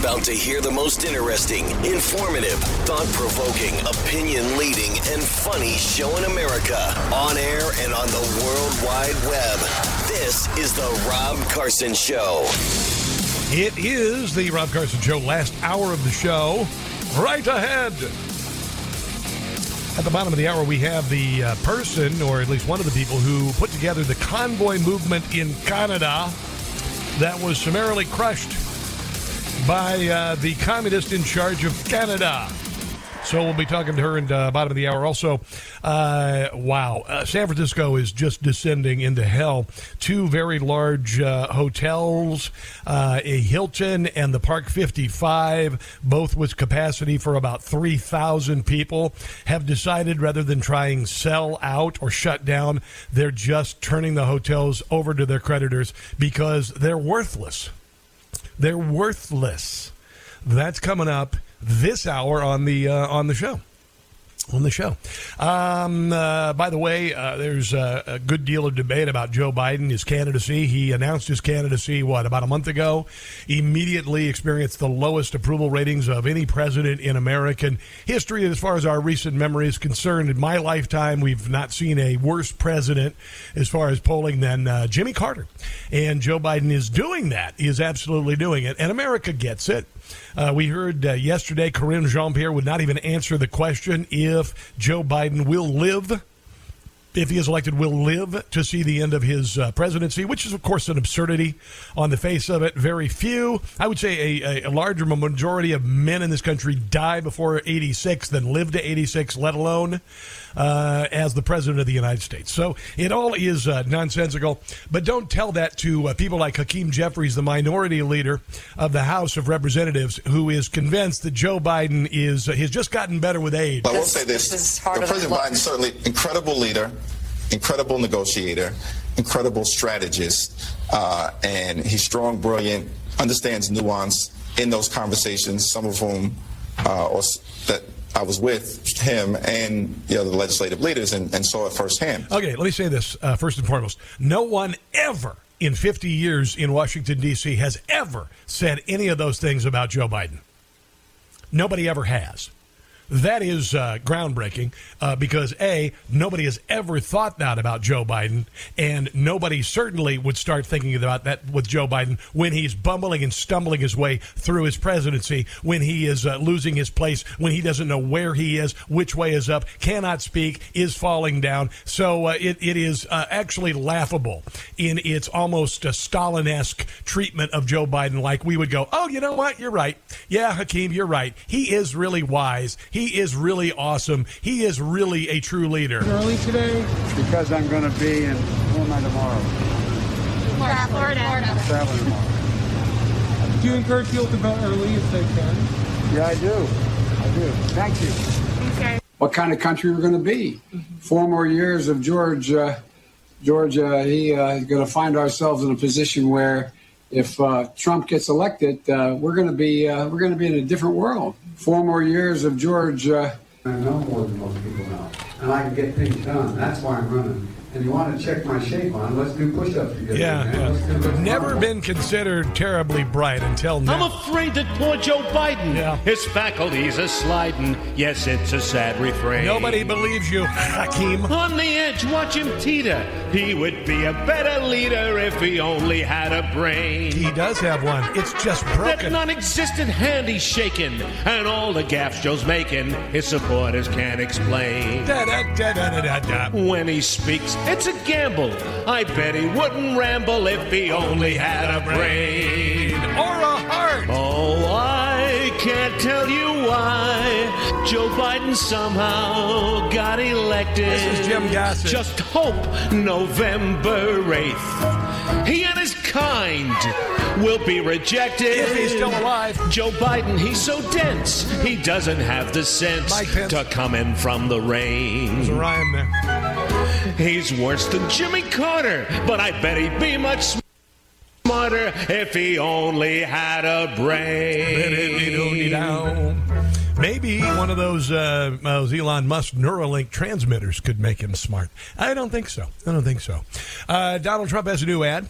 About to hear the most interesting, informative, thought provoking, opinion leading, and funny show in America on air and on the World Wide Web. This is The Rob Carson Show. It is the Rob Carson Show, last hour of the show. Right ahead. At the bottom of the hour, we have the uh, person, or at least one of the people, who put together the convoy movement in Canada that was summarily crushed by uh, the communist in charge of Canada. So we'll be talking to her in the uh, bottom of the hour. Also, uh, wow, uh, San Francisco is just descending into hell. Two very large uh, hotels, uh, a Hilton and the Park 55, both with capacity for about 3,000 people, have decided rather than trying sell out or shut down, they're just turning the hotels over to their creditors because they're worthless. They're worthless. That's coming up this hour on the uh, on the show on the show. Um, uh, by the way, uh, there's a, a, good deal of debate about Joe Biden, his candidacy. He announced his candidacy, what, about a month ago? Immediately experienced the lowest approval ratings of any president in American history. As far as our recent memory is concerned, in my lifetime, we've not seen a worse president as far as polling than uh, Jimmy Carter. And Joe Biden is doing that. He is absolutely doing it. And America gets it. Uh, we heard uh, yesterday Karine Jean Pierre would not even answer the question if Joe Biden will live if he is elected, will live to see the end of his uh, presidency, which is, of course, an absurdity on the face of it. Very few, I would say a, a, larger majority of men in this country die before 86 than live to 86, let alone uh, as the president of the United States. So it all is uh, nonsensical. But don't tell that to uh, people like Hakeem Jeffries, the minority leader of the House of Representatives, who is convinced that Joe Biden is uh, has just gotten better with age. I will say this: this President Biden certainly incredible leader incredible negotiator, incredible strategist, uh, and he's strong, brilliant, understands nuance in those conversations, some of whom uh, or that I was with him and the other legislative leaders and, and saw it firsthand. Okay, let me say this uh, first and foremost. No one ever in 50 years in Washington, D.C., has ever said any of those things about Joe Biden. Nobody ever has. That is uh, groundbreaking uh, because A, nobody has ever thought that about Joe Biden, and nobody certainly would start thinking about that with Joe Biden when he's bumbling and stumbling his way through his presidency, when he is uh, losing his place, when he doesn't know where he is, which way is up, cannot speak, is falling down. So uh, it, it is uh, actually laughable in its almost Stalin esque treatment of Joe Biden, like we would go, oh, you know what? You're right. Yeah, Hakeem, you're right. He is really wise. He he is really awesome. He is really a true leader. Early today because I'm going to be in where am I tomorrow? Florida. Florida. Traveling tomorrow. Do you encourage people to go early if they can? Yeah, I do. I do. Thank you. Okay. What kind of country we're going to be? Mm-hmm. Four more years of George. Uh, George, uh, he uh, is going to find ourselves in a position where if uh, Trump gets elected, uh, we're going to be uh, we're going to be in a different world. Four more years of George. Uh, I know more than most people know, and I can get things done. That's why I'm running and you want to check my shape on, let's do push-ups together. Yeah, yeah. never been considered terribly bright until now. I'm afraid that poor Joe Biden, yeah. his faculties are sliding. Yes, it's a sad refrain. Nobody believes you, Hakeem. On the edge, watch him teeter. He would be a better leader if he only had a brain. He does have one. It's just broken. That non-existent hand he's shaking, and all the gaffes Joe's making, his supporters can't explain. Da, da, da, when he speaks, it's a gamble. I bet he wouldn't ramble if he only had a brain or a heart. Oh, I can't tell you why Joe Biden somehow got elected. This is Jim Gossett. Just hope November 8th. He and his kind will be rejected. If he's still alive. Joe Biden, he's so dense, he doesn't have the sense to come in from the rain. There's a rhyme there. He's worse than Jimmy Carter, but I bet he'd be much smarter if he only had a brain. Maybe one of those, uh, those Elon Musk Neuralink transmitters could make him smart. I don't think so. I don't think so. Uh, Donald Trump has a new ad.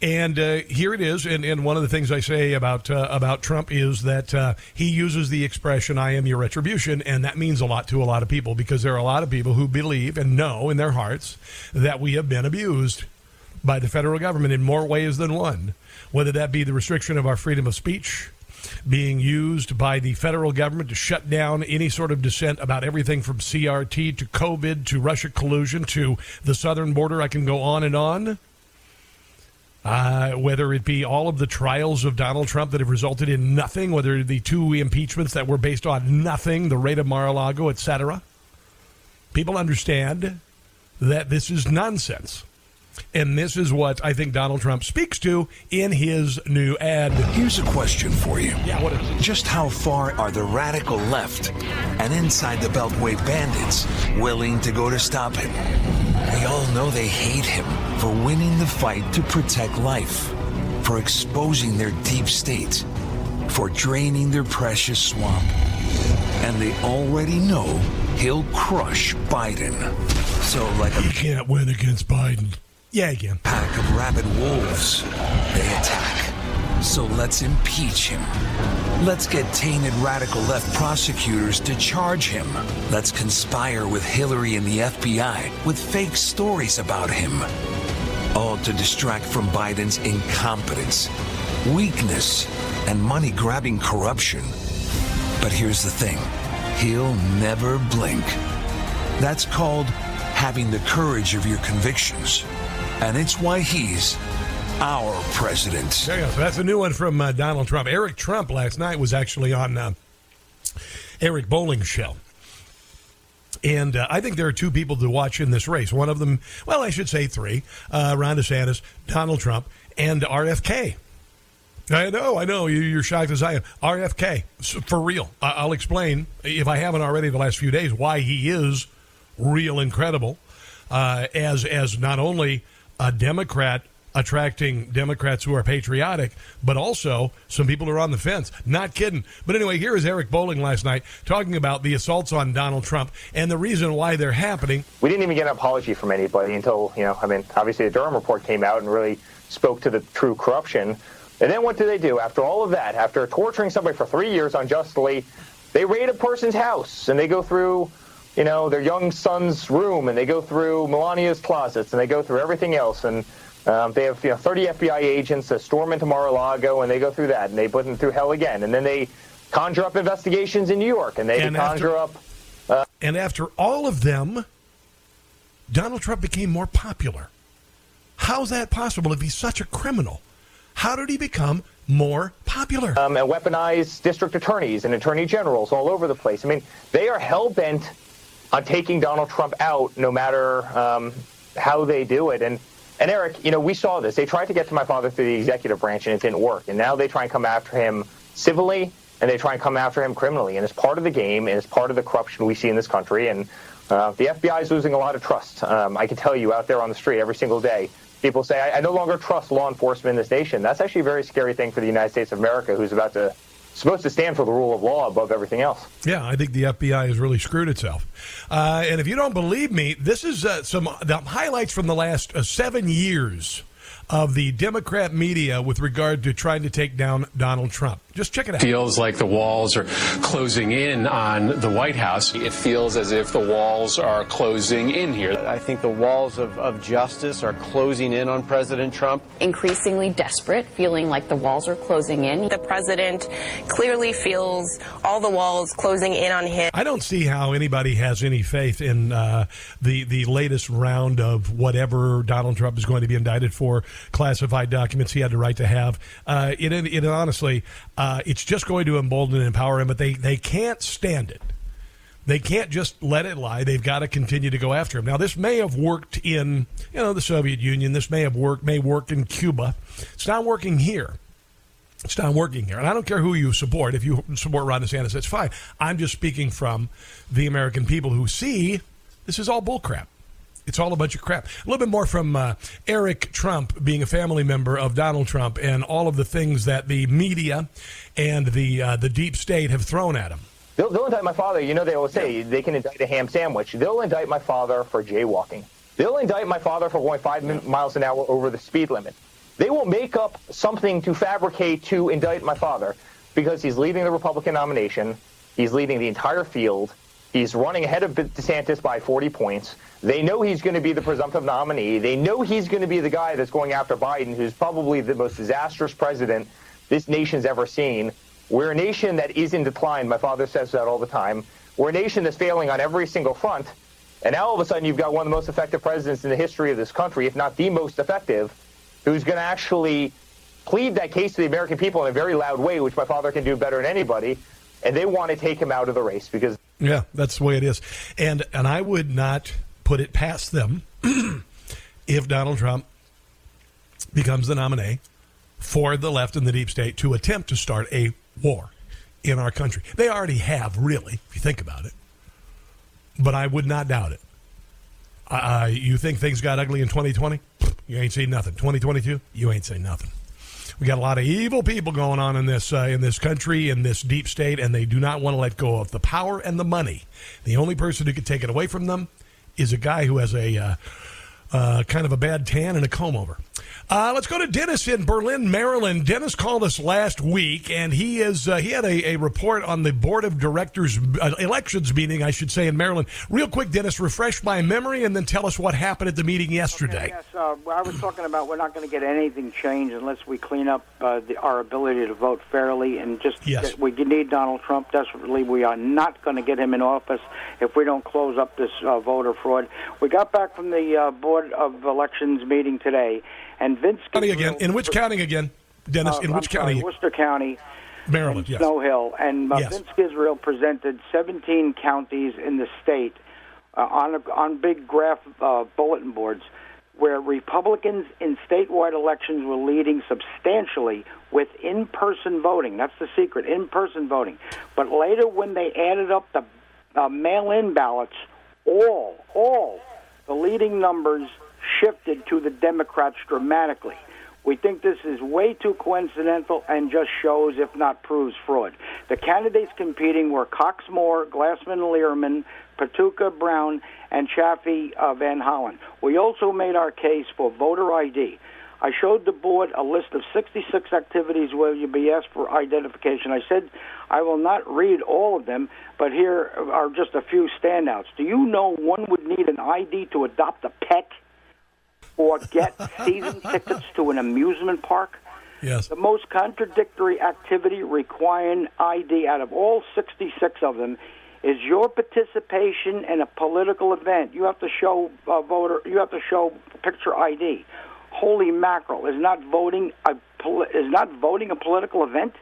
And uh, here it is. And, and, one of the things I say about uh, about Trump is that uh, he uses the expression "I am your retribution," and that means a lot to a lot of people because there are a lot of people who believe and know in their hearts that we have been abused by the federal government in more ways than one. Whether that be the restriction of our freedom of speech, being used by the federal government to shut down any sort of dissent about everything from CRT to COVID to Russia collusion to the southern border. I can go on and on. Uh, whether it be all of the trials of Donald Trump that have resulted in nothing, whether the two impeachments that were based on nothing, the raid of Mar-a-Lago, etc. People understand that this is nonsense. And this is what I think Donald Trump speaks to in his new ad. Here's a question for you. Yeah, what is it? Just how far are the radical left and inside the Beltway bandits willing to go to stop him? We all know they hate him for winning the fight to protect life, for exposing their deep state, for draining their precious swamp. And they already know he'll crush Biden. So, like a. You can't win against Biden. Yeah, again. Pack of rabid wolves. They attack. So let's impeach him. Let's get tainted radical left prosecutors to charge him. Let's conspire with Hillary and the FBI with fake stories about him. All to distract from Biden's incompetence, weakness, and money grabbing corruption. But here's the thing he'll never blink. That's called having the courage of your convictions. And it's why he's our president. There you go. That's a new one from uh, Donald Trump. Eric Trump last night was actually on uh, Eric Bolling's show. And uh, I think there are two people to watch in this race. One of them, well, I should say three uh, Ron DeSantis, Donald Trump, and RFK. I know, I know. You're shocked as I am. RFK, for real. I'll explain, if I haven't already the last few days, why he is real incredible uh, as as not only a Democrat attracting Democrats who are patriotic, but also some people who are on the fence. Not kidding. But anyway, here is Eric Bolling last night talking about the assaults on Donald Trump and the reason why they're happening. We didn't even get an apology from anybody until, you know, I mean, obviously the Durham report came out and really spoke to the true corruption. And then what do they do? After all of that, after torturing somebody for three years unjustly, they raid a person's house and they go through you know, their young son's room, and they go through Melania's closets, and they go through everything else, and um, they have you know 30 FBI agents that storm into Mar-a-Lago, and they go through that, and they put them through hell again, and then they conjure up investigations in New York, and they and conjure after, up. Uh, and after all of them, Donald Trump became more popular. How's that possible if he's such a criminal? How did he become more popular? Um, and weaponize district attorneys and attorney generals all over the place. I mean, they are hell bent on taking Donald Trump out, no matter um, how they do it. And and Eric, you know, we saw this. They tried to get to my father through the executive branch, and it didn't work. And now they try and come after him civilly, and they try and come after him criminally. And it's part of the game, and it's part of the corruption we see in this country. And uh, the FBI is losing a lot of trust. Um, I can tell you out there on the street every single day, people say, I, I no longer trust law enforcement in this nation. That's actually a very scary thing for the United States of America, who's about to supposed to stand for the rule of law above everything else. Yeah, I think the FBI has really screwed itself. Uh, and if you don't believe me, this is uh, some the highlights from the last uh, seven years of the Democrat media with regard to trying to take down Donald Trump. Just check it out. Feels like the walls are closing in on the White House. It feels as if the walls are closing in here. I think the walls of, of justice are closing in on President Trump. Increasingly desperate, feeling like the walls are closing in. The president clearly feels all the walls closing in on him. I don't see how anybody has any faith in uh, the the latest round of whatever Donald Trump is going to be indicted for, classified documents he had the right to have. Uh, it, it honestly. Uh, it's just going to embolden and empower him, but they, they can't stand it. They can't just let it lie. They've got to continue to go after him. Now, this may have worked in, you know, the Soviet Union. This may have worked, may work in Cuba. It's not working here. It's not working here. And I don't care who you support. If you support Ron DeSantis, that's fine. I'm just speaking from the American people who see this is all bullcrap. It's all a bunch of crap. A little bit more from uh, Eric Trump being a family member of Donald Trump and all of the things that the media and the uh, the deep state have thrown at him. They'll, they'll indict my father. You know, they will say they can indict a ham sandwich. They'll indict my father for jaywalking. They'll indict my father for going five miles an hour over the speed limit. They will make up something to fabricate to indict my father because he's leading the Republican nomination. He's leading the entire field. He's running ahead of DeSantis by 40 points. They know he's going to be the presumptive nominee. They know he's going to be the guy that's going after Biden, who's probably the most disastrous president this nation's ever seen. We're a nation that is in decline. My father says that all the time. We're a nation that's failing on every single front. And now all of a sudden you've got one of the most effective presidents in the history of this country, if not the most effective, who's going to actually plead that case to the American people in a very loud way, which my father can do better than anybody. And they want to take him out of the race because. Yeah, that's the way it is. And, and I would not put it past them if Donald Trump becomes the nominee for the left and the deep state to attempt to start a war in our country. They already have, really, if you think about it. But I would not doubt it. Uh, you think things got ugly in 2020? You ain't seen nothing. 2022? You ain't seen nothing. We got a lot of evil people going on in this uh, in this country in this deep state, and they do not want to let go of the power and the money. The only person who could take it away from them is a guy who has a uh, uh, kind of a bad tan and a comb over. Uh, let's go to Dennis in Berlin, Maryland. Dennis called us last week, and he is uh, he had a, a, report on the board of directors uh, elections meeting, I should say, in Maryland. Real quick, Dennis, refresh my memory, and then tell us what happened at the meeting yesterday. Okay, yes, uh, I was talking about we're not going to get anything changed unless we clean up uh, the, our ability to vote fairly, and just yes. we need Donald Trump desperately. We are not going to get him in office if we don't close up this uh, voter fraud. We got back from the board of elections meeting today and Vince county again. In which county again, Dennis? Uh, in which I'm county? Sorry, Worcester County. Maryland, yes. Snow Hill. And uh, yes. Vince Israel presented 17 counties in the state uh, on, a, on big graph uh, bulletin boards where Republicans in statewide elections were leading substantially with in person voting. That's the secret in person voting. But later, when they added up the uh, mail in ballots, all, all the leading numbers shifted to the Democrats dramatically. We think this is way too coincidental and just shows, if not proves, fraud. The candidates competing were Cox Moore, Glassman Lierman, Peroutka Brown, and Chaffee uh, Van Hollen. We also made our case for voter ID. I showed the board a list of 66 activities where you'd be asked for identification. I said I will not read all of them, but here are just a few standouts. Do you know one would need an ID to adopt a pet? or get season tickets to an amusement park. Yes. The most contradictory activity requiring ID out of all 66 of them is your participation in a political event. You have to show a voter. You have to show picture ID. Holy mackerel! Is not voting a is not voting a political event?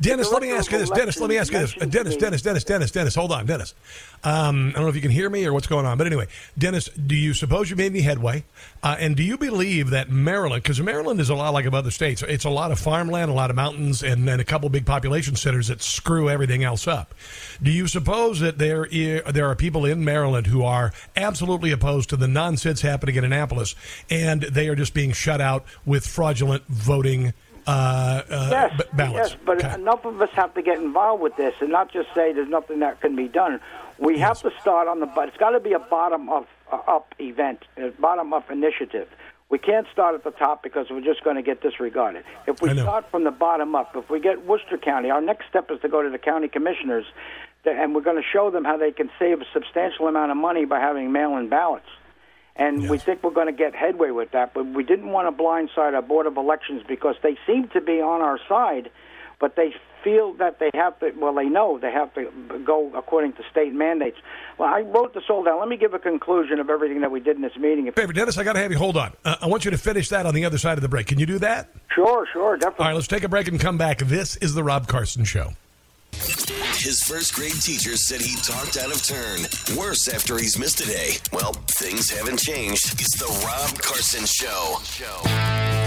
Dennis, let me ask you this. Dennis, let me ask you this. Uh, Dennis, Dennis, Dennis, Dennis, Dennis, hold on, Dennis. Um, I don't know if you can hear me or what's going on, but anyway, Dennis, do you suppose you made any headway? Uh, and do you believe that Maryland, because Maryland is a lot like other states, it's a lot of farmland, a lot of mountains, and then a couple big population centers that screw everything else up. Do you suppose that there there are people in Maryland who are absolutely opposed to the nonsense happening in Annapolis, and they are just being shut out with fraudulent voting? Uh, uh, yes, b- ballots. Yes, but okay. enough of us have to get involved with this and not just say there's nothing that can be done. We yes. have to start on the but it's got to be a bottom up, uh, up event, a bottom up initiative. We can't start at the top because we're just going to get disregarded. If we start from the bottom up, if we get Worcester County, our next step is to go to the county commissioners, and we're going to show them how they can save a substantial amount of money by having mail-in ballots and yes. we think we're going to get headway with that. But we didn't want to blindside our board of elections because they seem to be on our side, but they feel that they have to. Well, they know they have to go according to state mandates. Well, I wrote this all down. Let me give a conclusion of everything that we did in this meeting. Favor, Dennis, I got to have you hold on. Uh, I want you to finish that on the other side of the break. Can you do that? Sure, sure, definitely. All right, let's take a break and come back. This is the Rob Carson Show. His first grade teacher said he talked out of turn. Worse after he's missed a day. Well, things haven't changed. It's the Rob Carson Show.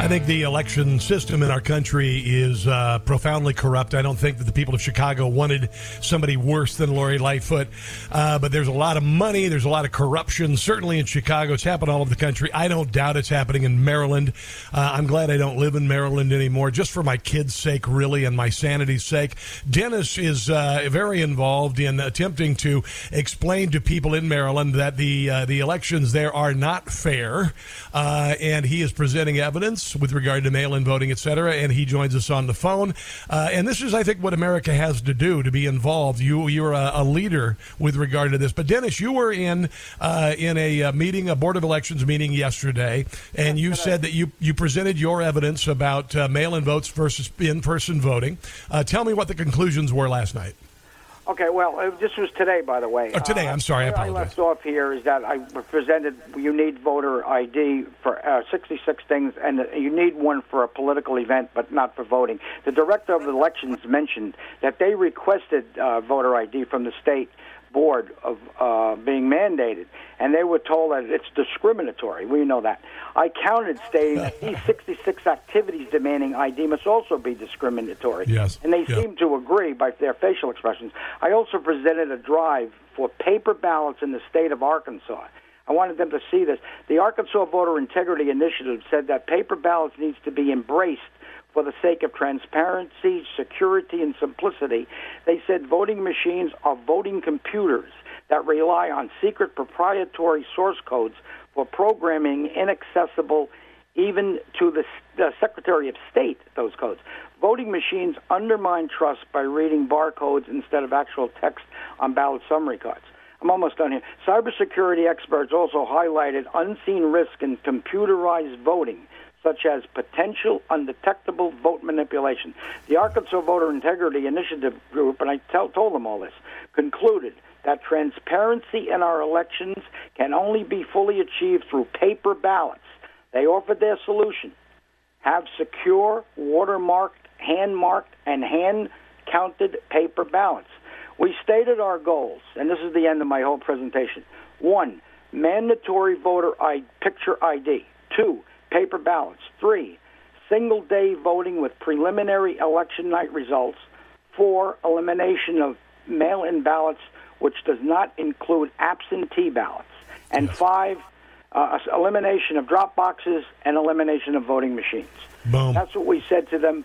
I think the election system in our country is uh, profoundly corrupt. I don't think that the people of Chicago wanted somebody worse than Lori Lightfoot. Uh, but there's a lot of money, there's a lot of corruption, certainly in Chicago. It's happened all over the country. I don't doubt it's happening in Maryland. Uh, I'm glad I don't live in Maryland anymore, just for my kids' sake, really, and my sanity's sake. Dennis is uh, very involved in attempting to explain to people in Maryland that the uh, the elections there are not fair, uh, and he is presenting evidence with regard to mail-in voting, et cetera. And he joins us on the phone. Uh, and this is, I think, what America has to do to be involved. You you're a, a leader with regard to this. But Dennis, you were in uh, in a, uh, meeting, a board of elections meeting yesterday, and you said that you you presented your evidence about uh, mail-in votes versus in-person voting. Uh, tell me what the conclusions were last night. Okay, well, uh, this was today, by the way. Oh, today. Uh, I'm sorry. I apologize. left off here is that I presented you need voter ID for uh, 66 things, and you need one for a political event, but not for voting. The director of elections mentioned that they requested uh, voter ID from the state board of uh, being mandated, and they were told that it's discriminatory. We know that. I counted, stating that these 66 activities demanding ID must also be discriminatory. Yes. And they Yeah. seem to agree by their facial expressions. I also presented a drive for paper ballots in the state of Arkansas. I wanted them to see this. The Arkansas Voter Integrity Initiative said that paper ballots needs to be embraced for the sake of transparency, security, and simplicity. They said voting machines are voting computers that rely on secret proprietary source codes for programming inaccessible even to the, the Secretary of State, those codes. Voting machines undermine trust by reading barcodes instead of actual text on ballot summary cards. I'm almost done here. Cybersecurity experts also highlighted unseen risk in computerized voting, such as potential undetectable vote manipulation. The Arkansas Voter Integrity Initiative Group, and I tell, told them all this, concluded that transparency in our elections can only be fully achieved through paper ballots. They offered their solution have secure, watermarked, hand marked, and hand counted paper ballots. We stated our goals, and this is the end of my whole presentation. One, mandatory voter picture ID. Two, paper ballots. Three, single day voting with preliminary election night results. Four, elimination of mail in ballots, which does not include absentee ballots. And five, uh, elimination of drop boxes and elimination of voting machines. Boom. That's what we said to them.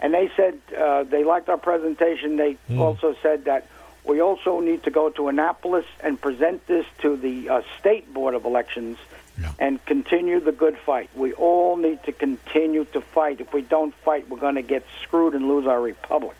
And they said uh, they liked our presentation. They Hmm. also said that we also need to go to Annapolis and present this to the uh, State Board of Elections and continue the good fight. We all need to continue to fight. If we don't fight, we're going to get screwed and lose our republic.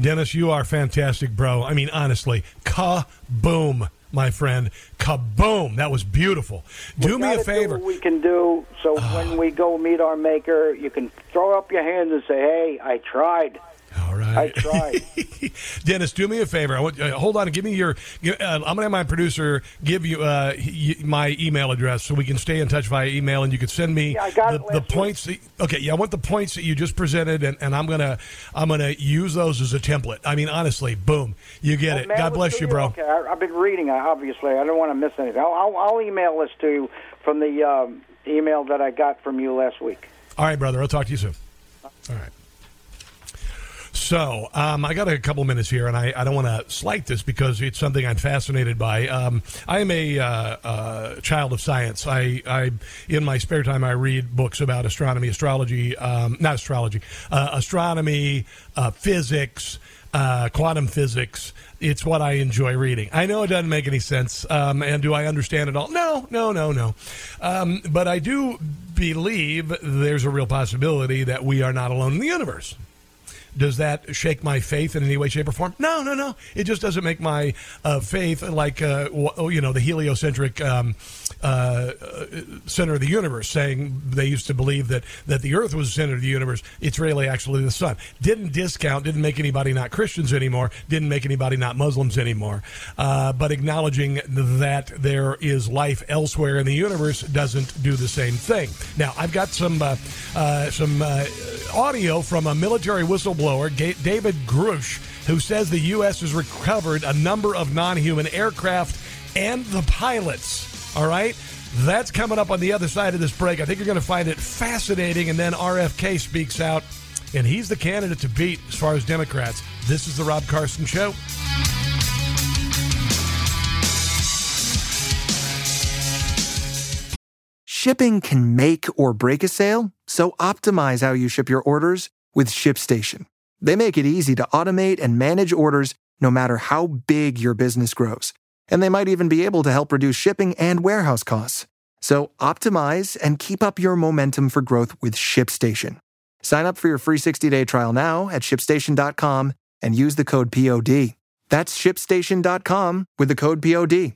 Dennis, you are fantastic, bro. I mean, honestly, kaboom, my friend. Kaboom. That was beautiful. Do We me a favor. Do what we can do so when ah. we go meet our maker, you can throw up your hands and say, "Hey, I tried." All right. I tried. Dennis, do me a favor. I want, uh, hold on. Give me your. Uh, I'm going to have my producer give you uh, y- my email address so we can stay in touch via email, and you can send me Yeah, the, the points. That, okay, yeah, I want the points that you just presented, and, and I'm gonna I'm gonna use those as a template. I mean, honestly, boom, you get Well, it. God bless you, bro. Okay, I, I've been reading. Obviously, I don't want to miss anything. I'll, I'll, I'll email this to you from the um, email that I got from you last week. All right, brother. I'll talk to you soon. All right. So um, I got a couple minutes here, and I, I don't want to slight this because it's something I'm fascinated by. Um, I am a uh, uh, child of science. I, I in my spare time I read books about astronomy, astrology, um, not astrology, uh, astronomy, uh, physics. Uh, quantum physics. It's what I enjoy reading. I know it doesn't make any sense. Um, and do I understand it all? No, no, no, no. Um, but I do believe there's a real possibility that we are not alone in the universe. Does that shake my faith in any way, shape, or form? No, no, no. It just doesn't make my uh, faith like, uh, oh, you know, the heliocentric um, uh, uh, center of the universe, saying they used to believe that, that the Earth was the center of the universe. It's really actually the sun. Didn't discount, didn't make anybody not Christians anymore, didn't make anybody not Muslims anymore. Uh, but acknowledging that there is life elsewhere in the universe doesn't do the same thing. Now, I've got some, uh, some audio from a military whistleblower, Ga- David Grusch, who says the U.S. has recovered a number of non human aircraft and the pilots. All right? That's coming up on the other side of this break. I think you're going to find it fascinating. And then RFK speaks out, and he's the candidate to beat as far as Democrats. This is the Rob Carson Show. Shipping can make or break a sale, so optimize how you ship your orders with ShipStation. They make it easy to automate and manage orders no matter how big your business grows. And they might even be able to help reduce shipping and warehouse costs. So optimize and keep up your momentum for growth with ShipStation. Sign up for your free 60-day trial now at shipstation.com and use the code POD. That's shipstation.com with the code POD.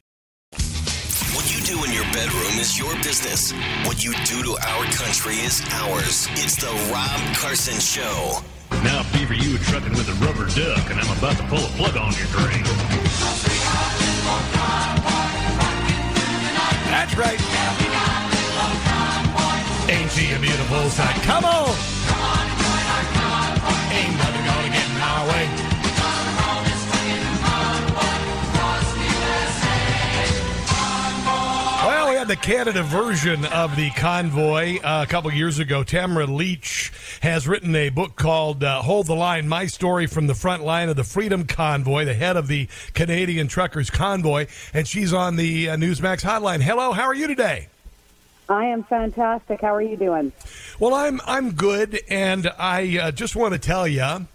What you do in your bedroom is your business. What you do to our country is ours. It's the Rob Carson Show. Now, Beaver, you were trucking with a rubber duck, and I'm about to pull a plug on your drain. That's right. Ain't she a beautiful sight? Come on! Ain't nothing gonna get in our way. The Canada version of the convoy uh, a couple years ago. Tamara Lich has written a book called uh, Hold the Line My Story from the Front Line of the Freedom Convoy, the head of the Canadian Truckers Convoy. And she's on the uh, Newsmax hotline. Hello, how are you today? I am fantastic. How are you doing? Well, I'm I'm good, and I uh, just want to tell you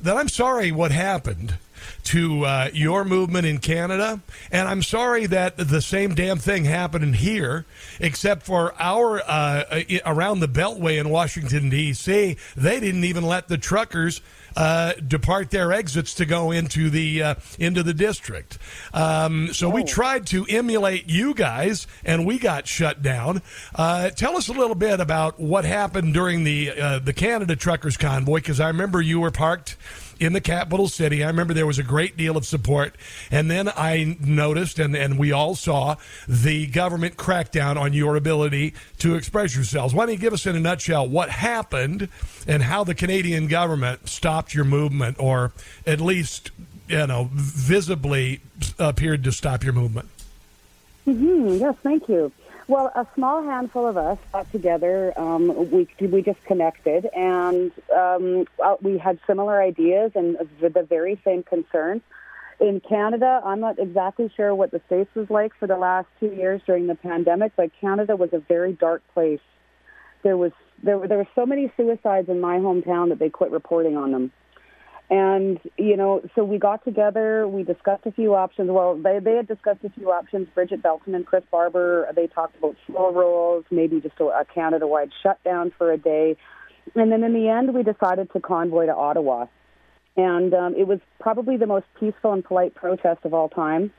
that I'm sorry what happened to uh, your movement in Canada, and I'm sorry that the same damn thing happened in here, except for our uh, around the Beltway in Washington D.C. They didn't even let the truckers uh, depart their exits to go into the uh, into the district. Um, so we tried to emulate you guys, and we got shut down. Uh, tell us a little bit about what happened during the uh, the Canada Truckers Convoy, because I remember you were parked in the capital city. I remember there was a great deal of support. And then I noticed, and, and we all saw, the government crackdown on your ability to express yourselves. Why don't you give us, in a nutshell, what happened and how the Canadian government stopped your movement, or at least, you know, visibly appeared to stop your movement? Mm-hmm. Yes, thank you. Well, a small handful of us got together. Um, we we just connected, and um, uh, we had similar ideas and the very same concerns. In Canada, I'm not exactly sure what the states was like for the last two years during the pandemic, but Canada was a very dark place. There was there were there were so many suicides in my hometown that they quit reporting on them. And, you know, so we got together, we discussed a few options. Well, they, they had discussed a few options. Bridget Belton and Chris Barber, they talked about slow rolls, maybe just a, a Canada wide shutdown for a day. And then in the end, we decided to convoy to Ottawa. And um, it was probably the most peaceful and polite protest of all time.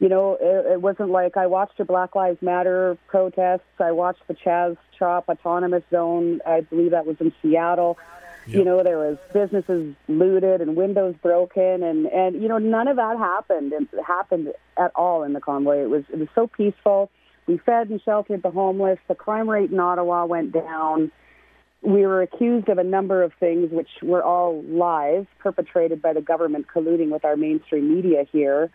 You know, it, it wasn't like I watched a Black Lives Matter protests. I watched the Chaz Chop Autonomous Zone. I believe that was in Seattle. Yep. You know, there was businesses looted and windows broken, and and you know none of that happened. It happened at all in the convoy. It was it was so peaceful. We fed and sheltered the homeless. The crime rate in Ottawa went down. We were accused of a number of things, which were all lies perpetrated by the government colluding with our mainstream media here.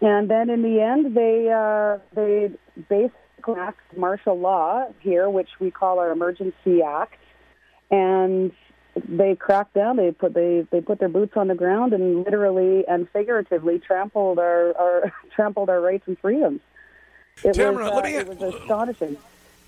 And then in the end, they uh, they basically passed martial law here, which we call our Emergency Act, and they cracked down. They put they they put their boots on the ground and literally and figuratively trampled our, our trampled our rights and freedoms. It Tamara, was, uh, let me, it was astonishing.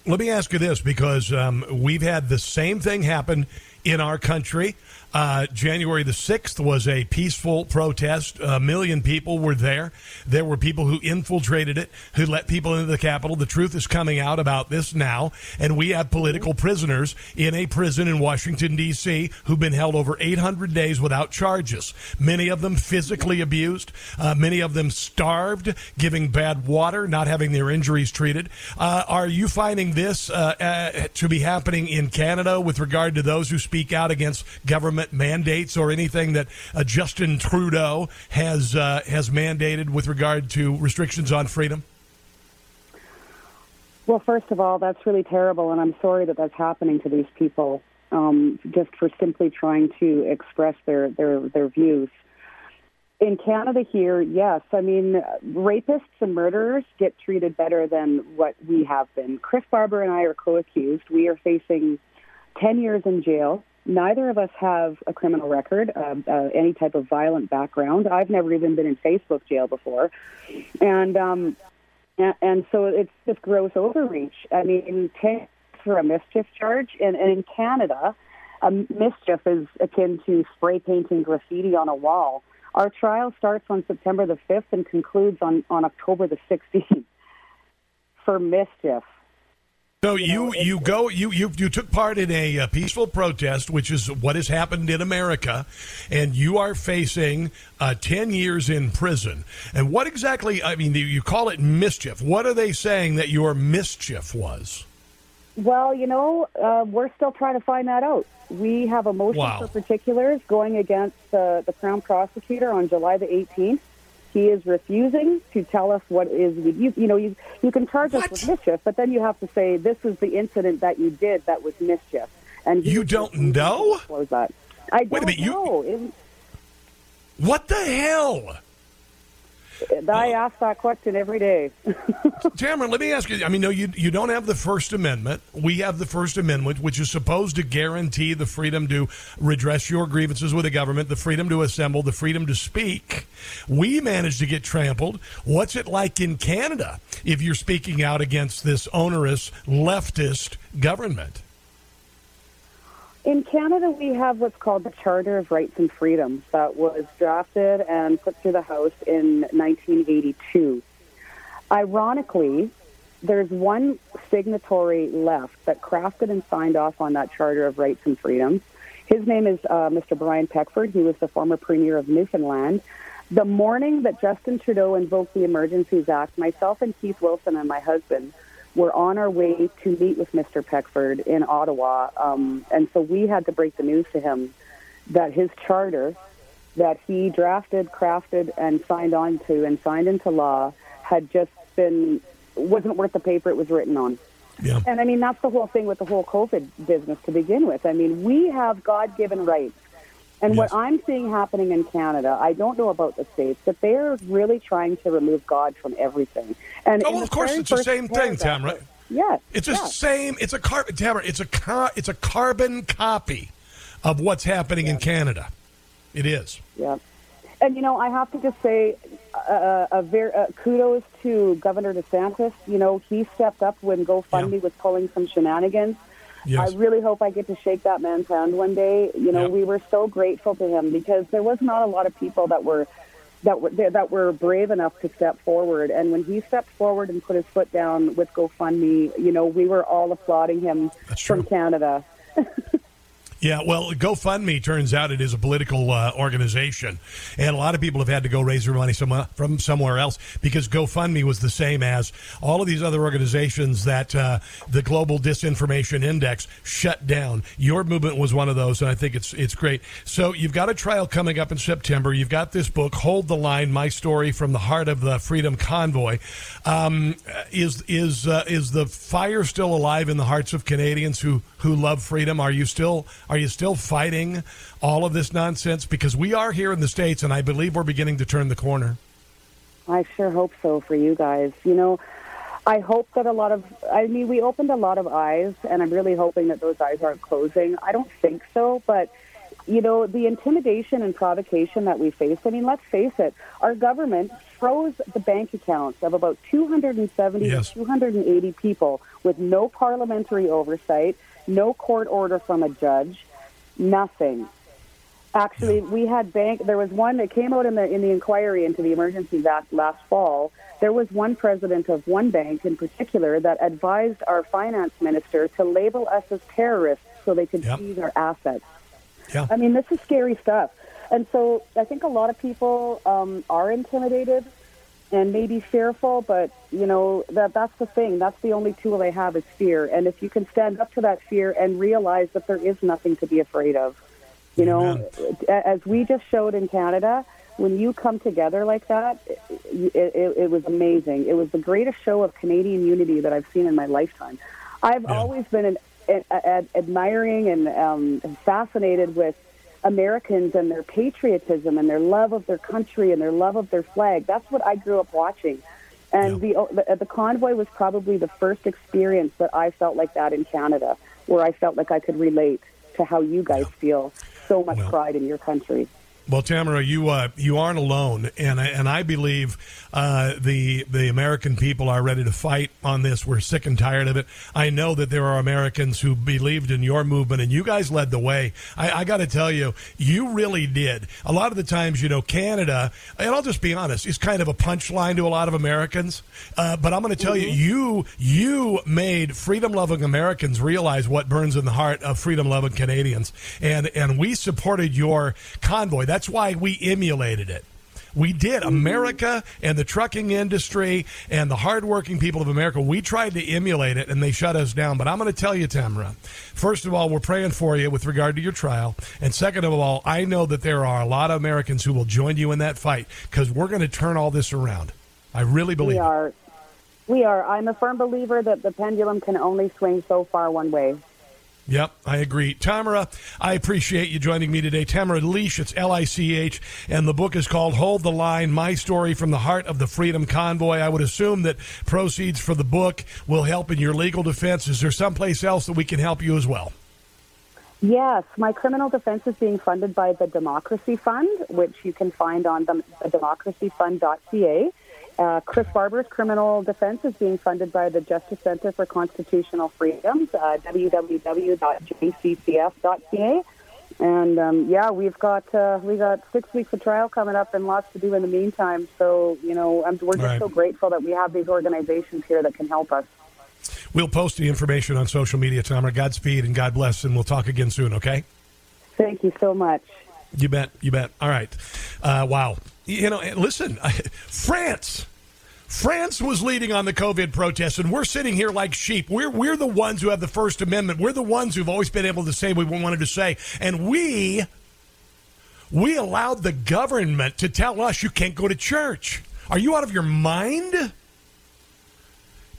Let me ask you this because um, we've had the same thing happen in our country. Uh, January the 6th was a peaceful protest. A million people were there. There were people who infiltrated it, who let people into the Capitol. The truth is coming out about this now. And we have political prisoners in a prison in Washington, D.C., who've been held over 800 days without charges. Many of them physically abused, uh, many of them starved, giving bad water, not having their injuries treated. Uh, are you finding this uh, uh, to be happening in Canada with regard to those who speak out against government? Mandates or anything that uh, Justin Trudeau has uh, has mandated with regard to restrictions on freedom? Well, first of all, that's really terrible, and I'm sorry that that's happening to these people um, just for simply trying to express their, their, their views. In Canada, here, yes. I mean, rapists and murderers get treated better than what we have been. Chris Barber and I are co accused. We are facing 10 years in jail. Neither of us have a criminal record, uh, uh, any type of violent background. I've never even been in Facebook jail before. And, um, and, and so it's just gross overreach. I mean, 10 for a mischief charge. And, and in Canada, a mischief is akin to spray painting graffiti on a wall. Our trial starts on September the 5th and concludes on, on October the 16th for mischief. So you you go you you you took part in a, a, peaceful protest, which is what has happened in America, and you are facing uh, ten years in prison. And what exactly? I mean, you call it mischief. What are they saying that your mischief was? Well, you know, uh, we're still trying to find that out. We have a motion wow. for particulars going against uh, the Crown prosecutor on July the 18th. He is refusing to tell us what is you, you know you you can charge what? us with mischief, but then you have to say this is the incident that you did that was mischief. And you don't know. What was That. I don't Wait a minute, know. You... What the hell? I uh, ask that question every day. Tamara, let me ask you. I mean, no, you you don't have the First Amendment. We have the First Amendment, which is supposed to guarantee the freedom to redress your grievances with the government, the freedom to assemble, the freedom to speak. We managed to get trampled. What's it like in Canada if you're speaking out against this onerous leftist government? In Canada, we have what's called the Charter of Rights and Freedoms that was drafted and put through the House in 1982. Ironically, there's one signatory left that crafted and signed off on that Charter of Rights and Freedoms. His name is uh, Mr. Brian Peckford. He was the former Premier of Newfoundland. The morning that Justin Trudeau invoked the Emergencies Act, myself and Keith Wilson and my husband we're on our way to meet with Mr. Peckford in Ottawa. Um, and so we had to break the news to him that his charter that he drafted, crafted, and signed on to and signed into law had just been, wasn't worth the paper it was written on. Yeah. And I mean, that's the whole thing with the whole COVID business to begin with. I mean, we have God given rights and yes. what I'm seeing happening in Canada, I don't know about the states, but they're really trying to remove God from everything. And oh, well, of course, it's the same thing, Tamara. Yes, it's the same. It's a carbon, Tamara. It's a car, it's a carbon copy of what's happening yeah. in Canada. It is. Yeah, and you know, I have to just say, uh, a very uh, kudos to Governor DeSantis. You know, he stepped up when GoFundMe yeah. was pulling some shenanigans Yes. I really hope I get to shake that man's hand one day. You know, yep. we were so grateful to him because there was not a lot of people that were that were that were brave enough to step forward. And when he stepped forward and put his foot down with GoFundMe, you know, we were all applauding him from. Canada. Yeah, well, GoFundMe turns out it is a political uh, organization, and a lot of people have had to go raise their money some, from somewhere else because GoFundMe was the same as all of these other organizations that uh, the Global Disinformation Index shut down. Your movement was one of those, and I think it's it's great. So you've got a trial coming up in September. You've got this book, Hold the Line: My Story from the Heart of the Freedom Convoy. Um, is is uh, is the fire still alive in the hearts of Canadians who who love freedom? Are you still are you still fighting all of this nonsense? Because we are here in the states, and I believe we're beginning to turn the corner. I sure hope so for you guys. You know, I hope that a lot of, I mean, we opened a lot of eyes, and I'm really hoping that those eyes aren't closing. I don't think so, but you know, the intimidation and provocation that we face, I mean, let's face it, our government froze the bank accounts of about 270 yes. 280 people with no parliamentary oversight, no court order from a judge, nothing. Actually, we had bank. There was one that came out in the in the inquiry into the emergency Act last fall. There was one president of one bank in particular that advised our finance minister to label us as terrorists so they could yep. seize our assets. Yeah. I mean, this is scary stuff. And so I think a lot of people um, are intimidated and maybe fearful, but you know that that's the thing. That's the only tool they have is fear. And if you can stand up to that fear and realize that there is nothing to be afraid of, you know, as we just showed in Canada, when you come together like that, it, it, it, was amazing. It was the greatest show of Canadian unity that I've seen in my lifetime. I've yeah. always been an, an, an, admiring and um, fascinated with Americans and their patriotism and their love of their country and their love of their flag. That's what I grew up watching. And yeah. the, the the convoy was probably the first experience that I felt like that in Canada, where I felt like I could relate to how you guys yeah. feel so much well, pride in your country. Well, Tamara, you uh, you aren't alone, and I, and I believe uh, the the American people are ready to fight on this. We're sick and tired of it. I know that there are Americans who believed in your movement, and you guys led the way. I, I got to tell you, you really did. A lot of the times, you know, Canada, and I'll just be honest, is kind of a punchline to a lot of Americans. Uh, but I'm going to tell mm-hmm. you, you you made freedom loving Americans realize what burns in the heart of freedom loving Canadians, and and we supported your convoy. That that's why we emulated it. We did. Mm-hmm. America and the trucking industry and the hardworking people of America, we tried to emulate it and they shut us down. But I'm going to tell you, Tamara, first of all, we're praying for you with regard to your trial. And second of all, I know that there are a lot of Americans who will join you in that fight because we're going to turn all this around. I really believe we are. It. We are. I'm a firm believer that the pendulum can only swing so far one way. Yep, I agree. Tamara, I appreciate you joining me today. Tamara Lich, it's L I C H, and the book is called Hold the Line My Story from the Heart of the Freedom Convoy. I would assume that proceeds for the book will help in your legal defense. Is there someplace else that we can help you as well? Yes, my criminal defense is being funded by the Democracy Fund, which you can find on the democracyfund.ca. Uh, Chris Barber's criminal defense is being funded by the Justice Center for Constitutional Freedoms, uh, www.jccf.ca. And um, yeah, we've got uh, we got six weeks of trial coming up and lots to do in the meantime. So you know, I'm, we're just right. so grateful that we have these organizations here that can help us. We'll post the information on social media, Tamara. Godspeed and God bless, and we'll talk again soon. Okay. Thank you so much. You bet. You bet. All right. Uh, wow. You know, listen, France. France was leading on the COVID protests, and we're sitting here like sheep. We're, we're the ones who have the First Amendment. We're the ones who've always been able to say what we wanted to say. And we, we allowed the government to tell us you can't go to church. Are you out of your mind?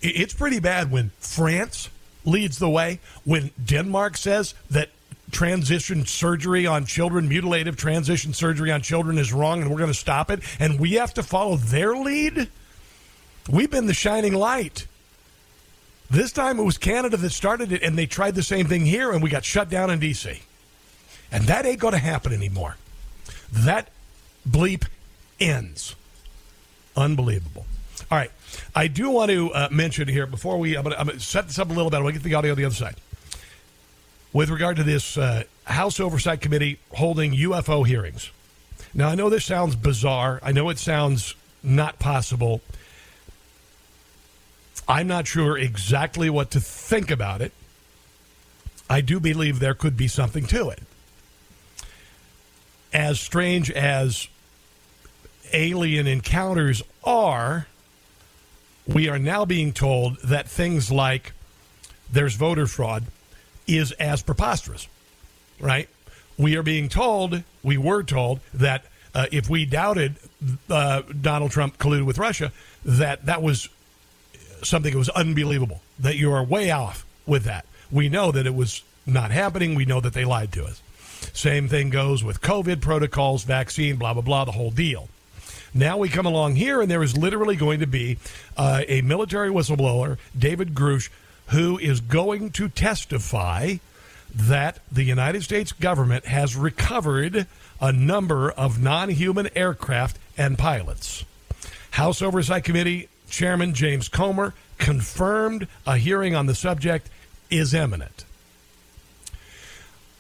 It's pretty bad when France leads the way, when Denmark says that transition surgery on children, mutilative transition surgery on children is wrong and we're going to stop it, and we have to follow their lead? We've been the shining light. This time it was Canada that started it, and they tried the same thing here, and we got shut down in D.C. And that ain't going to happen anymore. That bleep ends. Unbelievable. All right. I do want to uh, mention here before we, I'm going to set this up a little bit. We'll get the audio on the other side with regard to this uh, House Oversight Committee holding UFO hearings. Now, I know this sounds bizarre. I know it sounds not possible. I'm not sure exactly what to think about it. I do believe there could be something to it. As strange as alien encounters are, we are now being told that things like there's voter fraud is as preposterous, right? We are being told, we were told, that uh, if we doubted uh, Donald Trump colluded with Russia, that that was something that was unbelievable, that you are way off with that. We know that it was not happening. We know that they lied to us. Same thing goes with COVID protocols, vaccine, blah, blah, blah, the whole deal. Now we come along here, and there is literally going to be uh, a military whistleblower, David Grusch, who is going to testify that the United States government has recovered a number of non human aircraft and pilots. House Oversight Committee Chairman James Comer confirmed a hearing on the subject is imminent.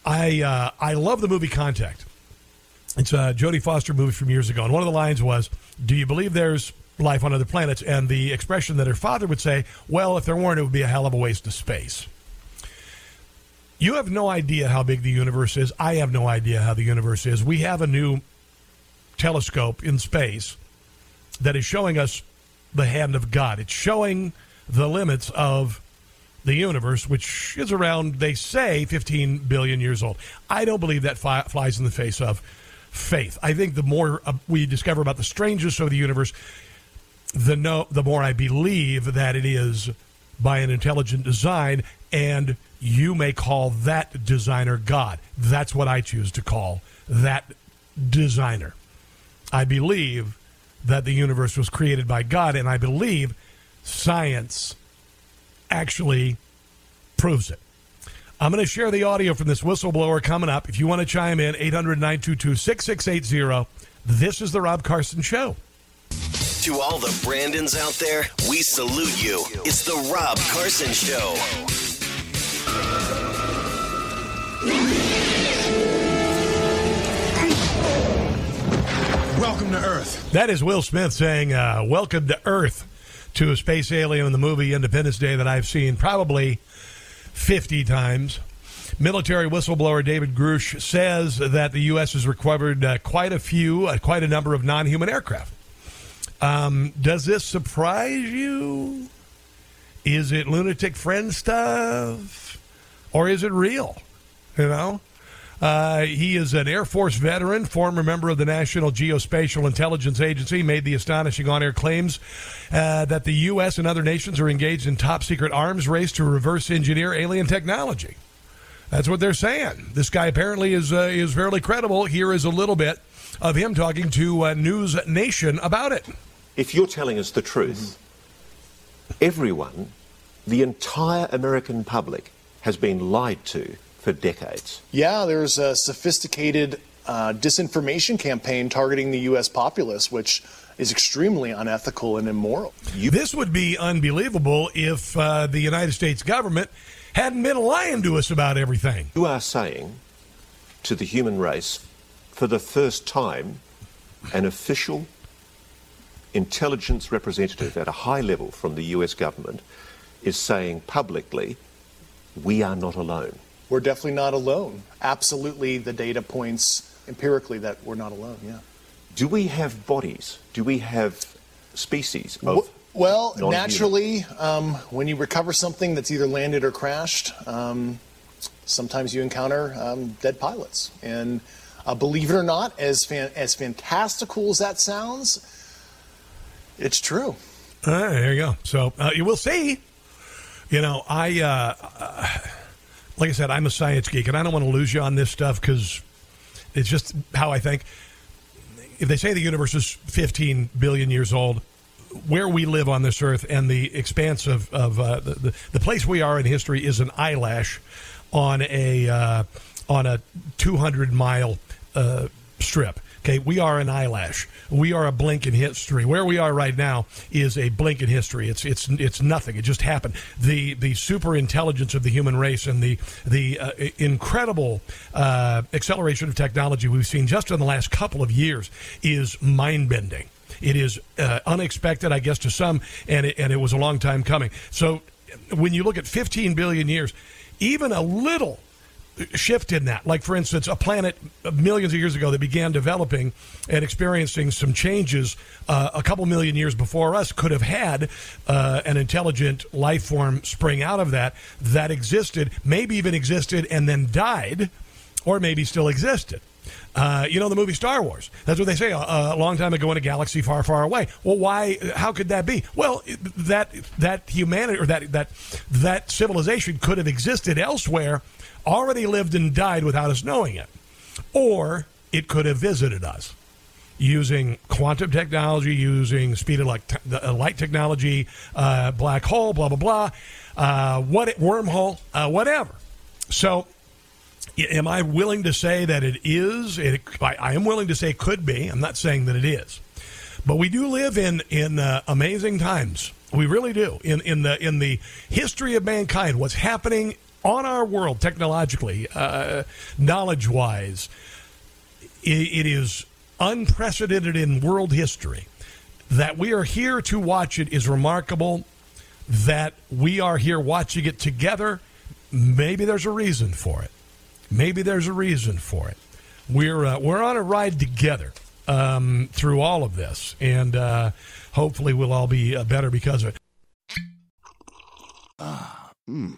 I uh, I love the movie Contact. It's a Jodie Foster movie from years ago, and one of the lines was, "Do you believe there's life on other planets. And the expression that her father would say, well, if there weren't, it would be a hell of a waste of space. You have no idea how big the universe is. I have no idea how the universe is. We have a new telescope in space that is showing us the hand of God. It's showing the limits of the universe, which is around, they say, 15 billion years old. I don't believe that fi- flies in the face of faith. I think the more uh, we discover about the strangeness of the universe, the no, the more I believe that it is by an intelligent design, and you may call that designer God. That's what I choose to call that designer. I believe that the universe was created by God, and I believe science actually proves it. I'm going to share the audio from this whistleblower coming up. If you want to chime in, 800 922 6680. This is The Rob Carson Show. To all the Brandons out there, we salute you. It's The Rob Carson Show. Welcome to Earth. That is Will Smith saying, uh, Welcome to Earth to a space alien in the movie Independence Day that I've seen probably 50 times. Military whistleblower David Grusch says that the U.S. has recovered uh, quite a few, uh, quite a number of non human aircraft. Um, does this surprise you? Is it lunatic friend stuff? Or is it real? You know? Uh, he is an Air Force veteran, former member of the National Geospatial Intelligence Agency, made the astonishing on air claims uh, that the U.S. and other nations are engaged in top secret arms race to reverse engineer alien technology. That's what they're saying. This guy apparently is uh, is fairly credible. Here is a little bit of him talking to uh, News Nation about it. If you're telling us the truth, everyone, the entire American public, has been lied to for decades. Yeah, there's a sophisticated uh, disinformation campaign targeting the U.S. populace, which is extremely unethical and immoral. this would be unbelievable if uh, the United States government hadn't been lying to us about everything. You are saying to the human race, for the first time, an official intelligence representative at a high level from the US government is saying publicly, we are not alone. We're definitely not alone. Absolutely, the data points empirically that we're not alone, yeah. Do we have bodies? Do we have species of. Well, naturally, um, when you recover something that's either landed or crashed, um, sometimes you encounter um, dead pilots. And uh, believe it or not, as fan- as fantastical as that sounds, it's true. Right, there you go. So uh, you will see. You know, I uh, uh, like I said, I'm a science geek, and I don't want to lose you on this stuff because it's just how I think. If they say the universe is 15 billion years old, where we live on this earth and the expanse of, of uh, the, the, the place we are in history is an eyelash on a uh, on a 200 mile uh, strip. Okay, we are an eyelash. We are a blink in history. Where we are right now is a blink in history. It's it's it's nothing. It just happened. The the super intelligence of the human race and the the uh, incredible uh, acceleration of technology we've seen just in the last couple of years is mind bending. It is uh, unexpected, I guess, to some, and it, and it was a long time coming. So when you look at 15 billion years, even a little shift in that. Like, for instance, a planet millions of years ago that began developing and experiencing some changes uh, a couple million years before us could have had uh, an intelligent life form spring out of that that existed, maybe even existed and then died, or maybe still existed. Uh, you know the movie Star Wars. That's what they say a, a, long time ago in a galaxy far, far away. Well, why? How could that be? Well, that that humanity or that that that civilization could have existed elsewhere, already lived and died without us knowing it, or it could have visited us using quantum technology, using speed of light, uh, light technology, uh, black hole, blah blah blah, uh, what wormhole, uh, whatever. So Am I willing to say that it is? It, I, I, am willing to say could be. I'm not saying that it is, but we do live in in uh, amazing times. We really do. In in the in the history of mankind, what's happening on our world technologically, uh, knowledge wise, it, it is unprecedented in world history. That we are here to watch it is remarkable. That we are here watching it together, maybe there's a reason for it. Maybe there's a reason for it. We're uh, we're on a ride together um, through all of this, and uh, hopefully we'll all be uh, better because of it. Ah, mmm.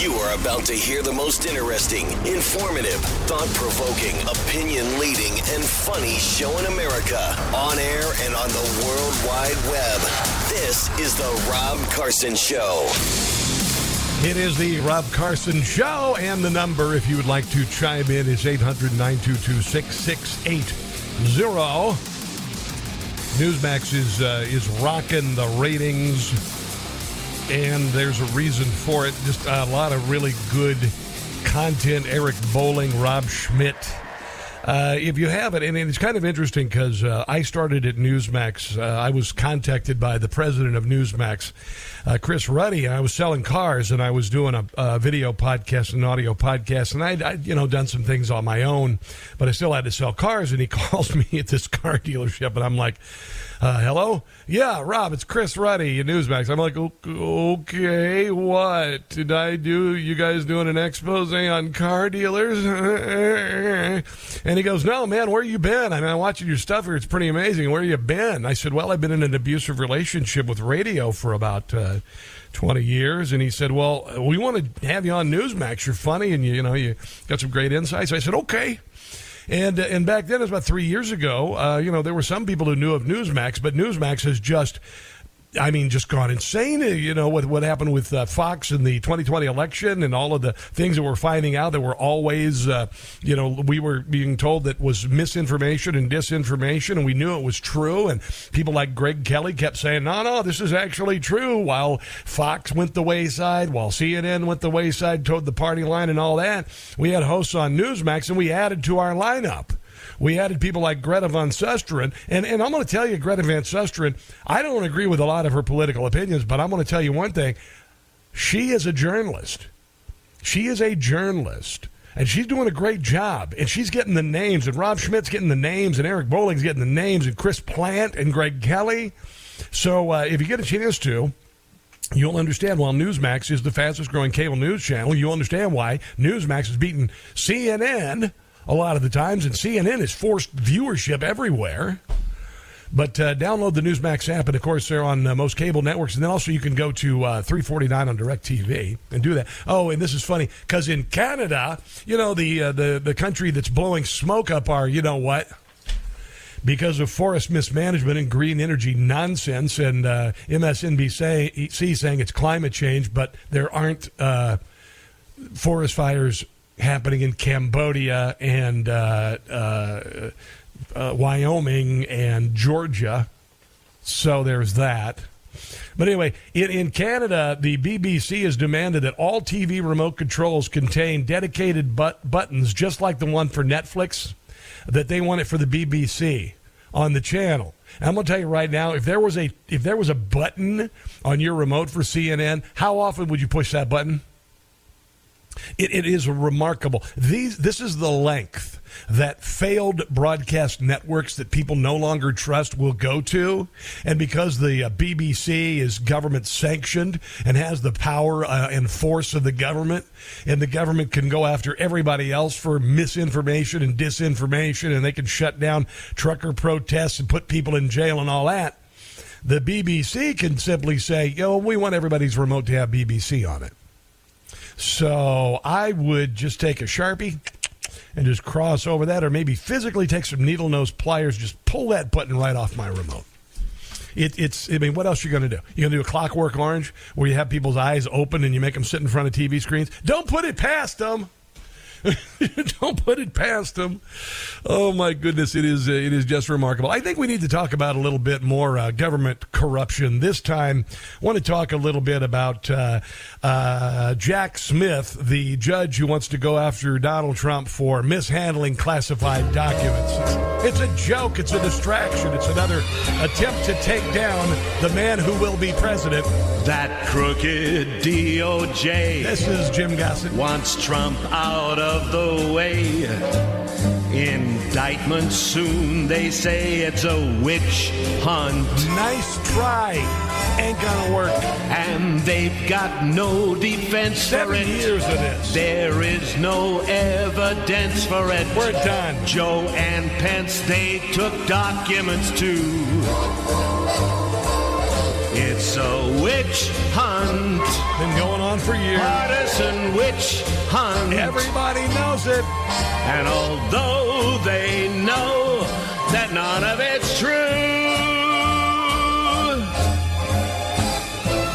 You are about to hear the most interesting, informative, thought provoking, opinion leading, and funny show in America on air and on the World Wide Web. This is The Rob Carson Show. It is the Rob Carson Show, and the number, if you would like to chime in, is 800 922 6680. Newsmax is, uh, is rocking the ratings, and there's a reason for it. Just a lot of really good content. Eric Bolling, Rob Schmidt. Uh, if you haven't, and it's kind of interesting because uh, I started at Newsmax. Uh, I was contacted by the president of Newsmax, uh, Chris Ruddy, and I was selling cars, and I was doing a, a video podcast and audio podcast, and I'd, I'd, you know done some things on my own, but I still had to sell cars. And he calls me at this car dealership, and I'm like, uh, hello? Yeah, Rob, it's Chris Ruddy at Newsmax. I'm like, okay, what did I do? You guys doing an expose on car dealers? and he goes, no, man, where you been? I mean, I'm watching your stuff here. It's pretty amazing. Where you been? I said, well, I've been in an abusive relationship with radio for about uh, 20 years. And he said, well, we want to have you on Newsmax. You're funny and you, you know, you got some great insights. I said, okay. And uh, and back then, it was about three years ago. Uh, you know, there were some people who knew of Newsmax, but Newsmax has just I mean, just gone insane. Uh, you know what what happened with uh, Fox in the 2020 election and all of the things that we're finding out that were always, uh, you know, we were being told that was misinformation and disinformation, and we knew it was true. And people like Greg Kelly kept saying, "No, no, this is actually true." While Fox went the wayside, while CNN went the wayside, toed the party line, and all that, we had hosts on Newsmax, and we added to our lineup. We added people like Greta Van Susteren. And, and I'm going to tell you, Greta Van Susteren, I don't agree with a lot of her political opinions, but I'm going to tell you one thing. She is a journalist. She is a journalist. And she's doing a great job. And she's getting the names. And Rob Schmidt's getting the names. And Eric Bolling's getting the names. And Chris Plante and Greg Kelly. So uh, if you get a chance to, You'll understand why Newsmax is the fastest growing cable news channel. You'll understand why Newsmax is beating CNN a lot of the times, and CNN is forced viewership everywhere. But uh, download the Newsmax app, and of course, they're on uh, most cable networks. And then also, you can go to uh, 349 on DirecTV and do that. Oh, and this is funny because in Canada, you know, the, uh, the, the country that's blowing smoke up our, you know what? Because of forest mismanagement and green energy nonsense, and uh, MSNBC saying it's climate change, but there aren't uh, forest fires happening in Cambodia and uh, uh, uh, Wyoming and Georgia. So there's that. But anyway, in, in Canada, the BBC has demanded that all TV remote controls contain dedicated but- buttons, just like the one for Netflix, that they want it for the BBC on the channel. And I'm going to tell you right now, if there was a if there was a button on your remote for CNN, how often would you push that button? It, it is remarkable. These, this is the length that failed broadcast networks that people no longer trust will go to. And because the uh, BBC is government sanctioned and has the power uh, and force of the government, and the government can go after everybody else for misinformation and disinformation, and they can shut down trucker protests and put people in jail and all that. The BBC can simply say, yo, we want everybody's remote to have BBC on it. So I would just take a Sharpie and just cross over that, or maybe physically take some needle nose pliers, just pull that button right off my remote. It, it's, I mean, what else are you going to do? You're going to do a clockwork orange where you have people's eyes open and you make them sit in front of TV screens? Don't put it past them. Don't put it past them. Oh my goodness, it is uh, it is just remarkable. I think we need to talk about a little bit more uh, government corruption this time. I want to talk a little bit about uh, uh, Jack Smith, the judge who wants to go after Donald Trump for mishandling classified documents. It's, it's a joke. It's a distraction. It's another attempt to take down the man who will be president. That crooked DOJ. This is Jim Gossett. Wants Trump out of the way. Indictment soon, they say it's a witch hunt. Nice try. Ain't gonna work. And they've got no defense Seven for it. years of this. There is no evidence for it. We're done. Joe and Pence, they took documents too. It's a witch hunt. Been going on for years. Partisan witch hunt. Everybody knows it. And although they know that none of it's true,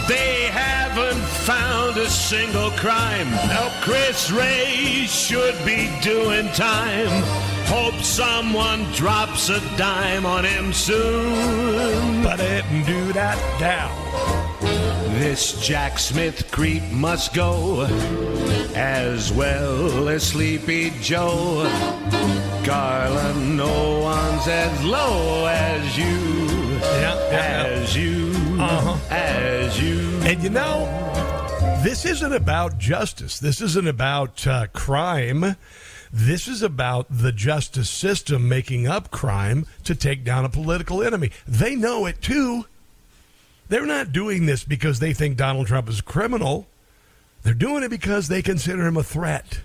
they haven't found a single crime. Now Chris Wray should be doing time. Hope someone drops a dime on him soon. But it do that down. This Jack Smith creep must go, as well as Sleepy Joe. Garland, no one's as low as you, Yeah, yeah, as you, Uh-huh. as you. And you know, this isn't about justice. This isn't about uh, crime. This is about the justice system making up crime to take down a political enemy. They know it too. They're not doing this because they think Donald Trump is a criminal. They're doing it because they consider him a threat.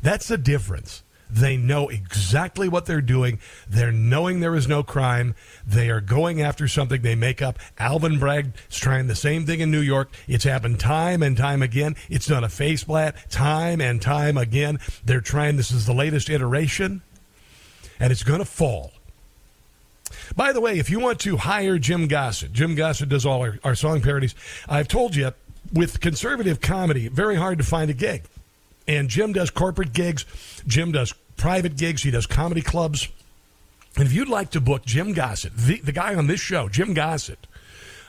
That's the difference. They know exactly what they're doing. They're knowing there is no crime. They are going after something they make up. Alvin Bragg is trying the same thing in New York. It's happened time and time again. It's done a face time and time again. They're trying, this is the latest iteration, and it's going to fall. By the way, if you want to hire Jim Gossett, Jim Gossett does all our, our song parodies. I've told you, with conservative comedy, very hard to find a gig. And Jim does corporate gigs, Jim does private gigs, he does comedy clubs. And if you'd like to book Jim Gossett, the, the guy on this show, Jim Gossett,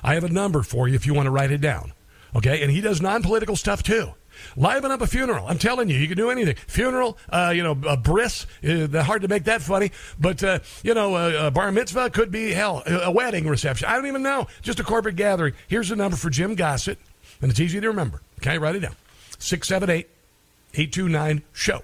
I have a number for you if you want to write it down. Okay? And he does non political stuff too. Liven up a funeral. I'm telling you, you can do anything. Funeral, uh, you know, a bris. Uh, hard to make that funny, but uh, you know, a, a bar mitzvah could be hell. A wedding reception. I don't even know. Just a corporate gathering. Here's the number for Jim Gossett, and it's easy to remember. Okay, write it down. Six seven eight eight two nine show.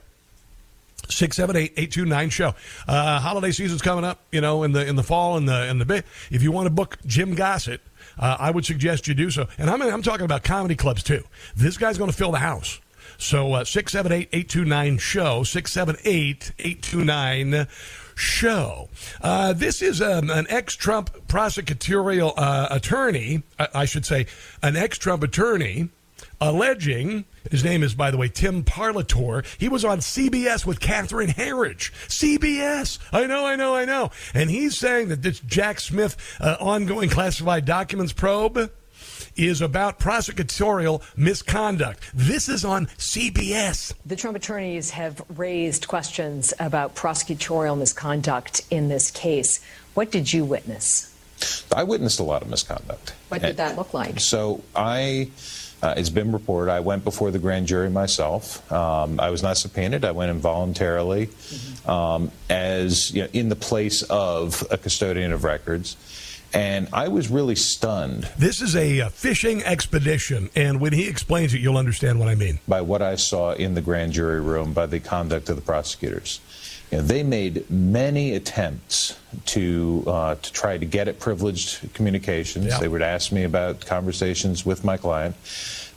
678-829 show. Uh, holiday season's coming up, you know, in the in the fall and the and the big. If you want to book Jim Gossett, uh, I would suggest you do so. And I'm I'm talking about comedy clubs too. This guy's going to fill the house. So uh, 678-829 show 678-829 show. Uh, this is um, an ex-Trump prosecutorial uh, attorney, I, I should say, an ex-Trump attorney alleging his name is, by the way, Tim Parlatore. He was on CBS with Catherine Herridge. CBS. I know, I know, I know. And he's saying that this Jack Smith uh, ongoing classified documents probe is about prosecutorial misconduct. This is on CBS. The Trump attorneys have raised questions about prosecutorial misconduct in this case. What did you witness? I witnessed a lot of misconduct. What did that look like? So I, uh, it's been reported, I went before the grand jury myself. Um, I was not subpoenaed. I went involuntarily um, as you know, in the place of a custodian of records. And I was really stunned. This is a uh, fishing expedition, and when he explains it, you'll understand what I mean. By what I saw in the grand jury room, by the conduct of the prosecutors. You know, they made many attempts to uh, to try to get at privileged communications. Yeah. They would ask me about conversations with my client.